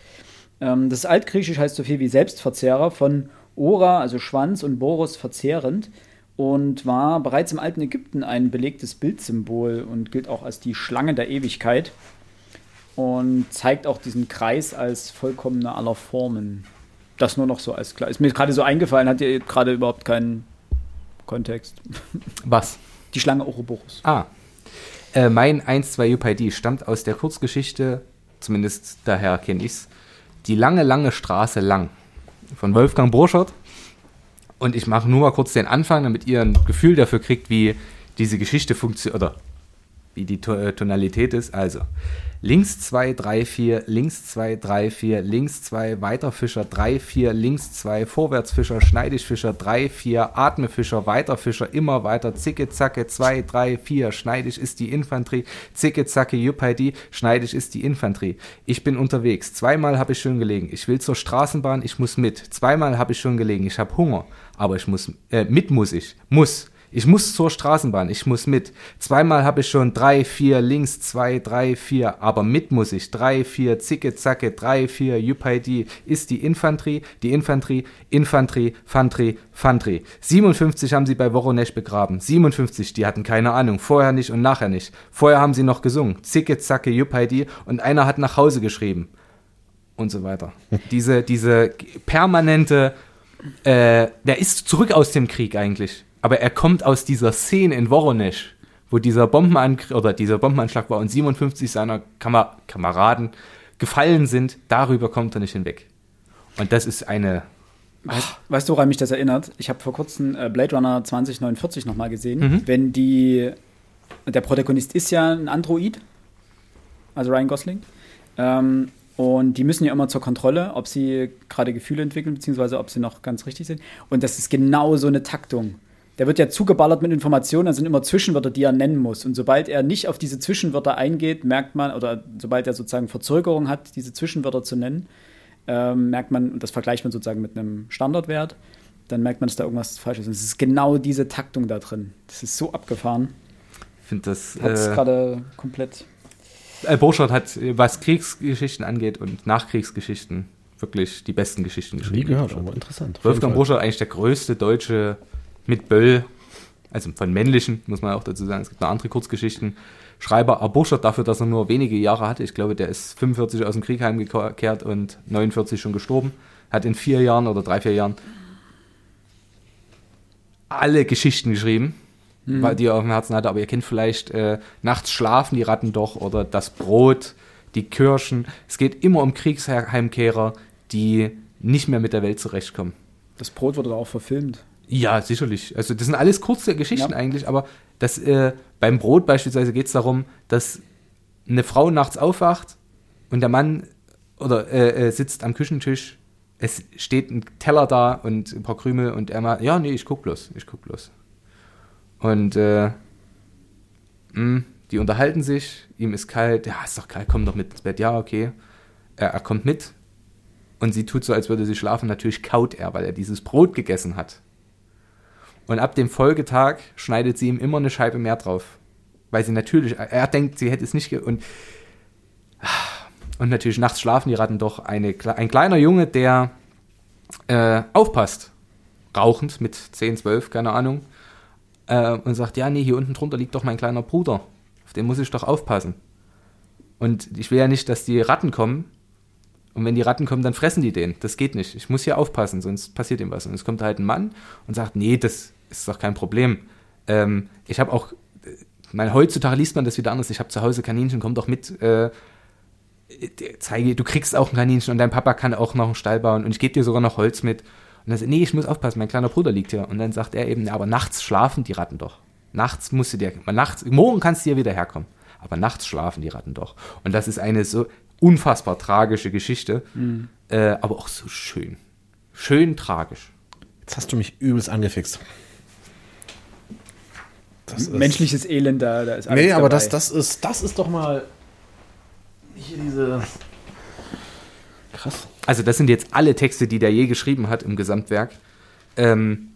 Ähm, das Altgriechisch heißt so viel wie Selbstverzehrer von Ora, also Schwanz, und Boros verzehrend und war bereits im alten Ägypten ein belegtes Bildsymbol und gilt auch als die Schlange der Ewigkeit und zeigt auch diesen Kreis als vollkommener aller Formen. Das nur noch so als klar. Ist mir gerade so eingefallen, hat ihr gerade überhaupt keinen Kontext. Was? Die Schlange Ouroboros. Ah. Äh, mein 1-2 UPID stammt aus der Kurzgeschichte, zumindest daher kenne ich's, Die lange, lange Straße lang von Wolfgang Borschert. Und ich mache nur mal kurz den Anfang, damit ihr ein Gefühl dafür kriegt, wie diese Geschichte funktioniert oder wie die äh, Tonalität ist. Also links 2, 3, 4, links 2, 3, 4, links 2, Weiterfischer, 3, 4, links 2, Vorwärtsfischer, Schneidigfischer, 3, 4, Atmefischer, Weiterfischer, immer weiter, zicke, zacke, 2, 3, 4, Schneidig ist die Infanterie, zicke, zacke, Juppidi, Schneidig ist die Infanterie. Ich bin unterwegs, zweimal habe ich schon gelegen, ich will zur Straßenbahn, ich muss mit, zweimal habe ich schon gelegen, ich habe Hunger, aber ich muss, äh, mit muss ich, muss. Ich muss zur Straßenbahn, ich muss mit. Zweimal habe ich schon drei, vier, links, zwei, drei, vier, aber mit muss ich. Drei, vier, zicke, zacke, drei, vier, Juppidi ist die Infanterie, die Infanterie, Infanterie, Fantrie, Fantrie. 57 haben sie bei Woronesch begraben. 57, die hatten keine Ahnung, vorher nicht und nachher nicht. Vorher haben sie noch gesungen, zicke, zacke, Juppidi und einer hat nach Hause geschrieben. Und so weiter. diese, diese permanente äh, der ist zurück aus dem Krieg eigentlich. Aber er kommt aus dieser Szene in Woronesch, wo dieser Bombenangriff oder dieser Bombenanschlag war und 57 seiner Kamer Kameraden gefallen sind. Darüber kommt er nicht hinweg. Und das ist eine. Weißt, weißt du, woran mich das erinnert? Ich habe vor kurzem äh, Blade Runner 2049 nochmal gesehen. Mhm. Wenn die. Der Protagonist ist ja ein Android, also Ryan Gosling. Ähm, und die müssen ja immer zur Kontrolle, ob sie gerade Gefühle entwickeln, beziehungsweise ob sie noch ganz richtig sind. Und das ist genau so eine Taktung. Der wird ja zugeballert mit Informationen, da sind immer Zwischenwörter, die er nennen muss. Und sobald er nicht auf diese Zwischenwörter eingeht, merkt man, oder sobald er sozusagen Verzögerung hat, diese Zwischenwörter zu nennen, ähm, merkt man, und das vergleicht man sozusagen mit einem Standardwert, dann merkt man, dass da irgendwas falsch ist. Und es ist genau diese Taktung da drin. Das ist so abgefahren. Ich finde das. Hat es Äh, gerade komplett. äh, Borchardt hat, was Kriegsgeschichten angeht und Nachkriegsgeschichten, wirklich die besten Geschichten Nie geschrieben. gehört, aber interessant. Wolfgang. Borchardt eigentlich der größte deutsche mit Böll, also von männlichen, muss man auch dazu sagen. Es gibt noch andere Kurzgeschichten. Schreiber, aber Borchardt dafür, dass er nur wenige Jahre hatte. Ich glaube, der ist 45 aus dem Krieg heimgekehrt und 49 schon gestorben. Hat in vier Jahren oder drei, vier Jahren alle Geschichten geschrieben, weil die er auf dem Herzen hatte. Aber ihr kennt vielleicht äh, Nachts schlafen die Ratten doch oder das Brot, die Kirschen. Es geht immer um Kriegsheimkehrer, die nicht mehr mit der Welt zurechtkommen. Das Brot wurde da auch verfilmt. Ja, sicherlich. Also das sind alles kurze Geschichten Ja. eigentlich, aber das, äh, beim Brot beispielsweise geht es darum, dass eine Frau nachts aufwacht und der Mann oder äh, äh, sitzt am Küchentisch, es steht ein Teller da und ein paar Krümel und er mal, ja, nee, ich guck bloß, ich guck bloß. Und äh, mh, die unterhalten sich, ihm ist kalt, ja, ist doch kalt, komm doch mit ins Bett, ja, okay. Er, er kommt mit und sie tut so, als würde sie schlafen, natürlich kaut er, weil er dieses Brot gegessen hat. Und ab dem Folgetag schneidet sie ihm immer eine Scheibe mehr drauf. Weil sie natürlich, er denkt, sie hätte es nicht. und, und natürlich nachts schlafen die Ratten doch. Eine, ein kleiner Junge, der äh, aufpasst, rauchend mit 10, 12, keine Ahnung, äh, und sagt: Ja, nee, hier unten drunter liegt doch mein kleiner Bruder. Auf den muss ich doch aufpassen. Und ich will ja nicht, dass die Ratten kommen. Und wenn die Ratten kommen, dann fressen die den. Das geht nicht. Ich muss hier aufpassen, sonst passiert ihm was. Und es kommt halt ein Mann und sagt, nee, das ist doch kein Problem. Ähm, ich habe auch, mein, heutzutage liest man das wieder anders. Ich habe zu Hause Kaninchen, komm doch mit. Äh, zeige, du kriegst auch ein Kaninchen und dein Papa kann auch noch einen Stall bauen und ich gebe dir sogar noch Holz mit. Und dann sagt, nee, ich muss aufpassen, mein kleiner Bruder liegt hier. Und dann sagt er eben, aber nachts schlafen die Ratten doch. Nachts musst du dir, nachts, morgen kannst du hier wieder herkommen aber nachts schlafen die Ratten doch. Und das ist eine so unfassbar tragische Geschichte, mhm. äh, aber auch so schön. Schön tragisch. Jetzt hast du mich übelst angefixt. Das Menschliches Elend, da, da ist alles Nee, aber das, das, ist, das ist doch mal hier diese. Krass. Also, das sind jetzt alle Texte, die der je geschrieben hat im Gesamtwerk. Ähm,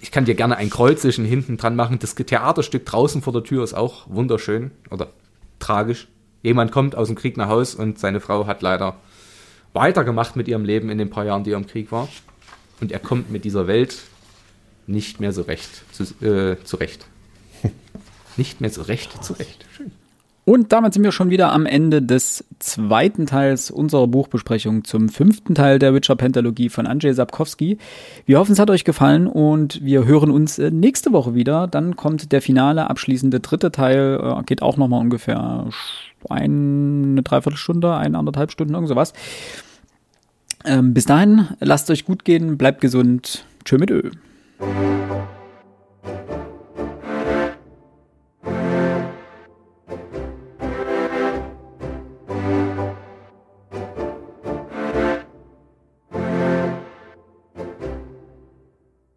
ich kann dir gerne ein Kreuz zwischen hinten dran machen. Das Theaterstück draußen vor der Tür ist auch wunderschön oder tragisch. Jemand kommt aus dem Krieg nach Haus und seine Frau hat leider weitergemacht mit ihrem Leben in den paar Jahren, die er im Krieg war. Und er kommt mit dieser Welt nicht mehr so recht zu, äh, zurecht. Nicht mehr so recht zurecht. Schön. Und damit sind wir schon wieder am Ende des zweiten Teils unserer Buchbesprechung zum fünften Teil der Witcher Pentalogie von Andrzej Sapkowski. Wir hoffen, es hat euch gefallen und wir hören uns äh, nächste Woche wieder. Dann kommt der finale, abschließende dritte Teil. Äh, geht auch nochmal ungefähr eine Dreiviertelstunde, eine anderthalb Stunden, irgend sowas. Ähm, bis dahin, lasst euch gut gehen, bleibt gesund. Tschö mit Ö.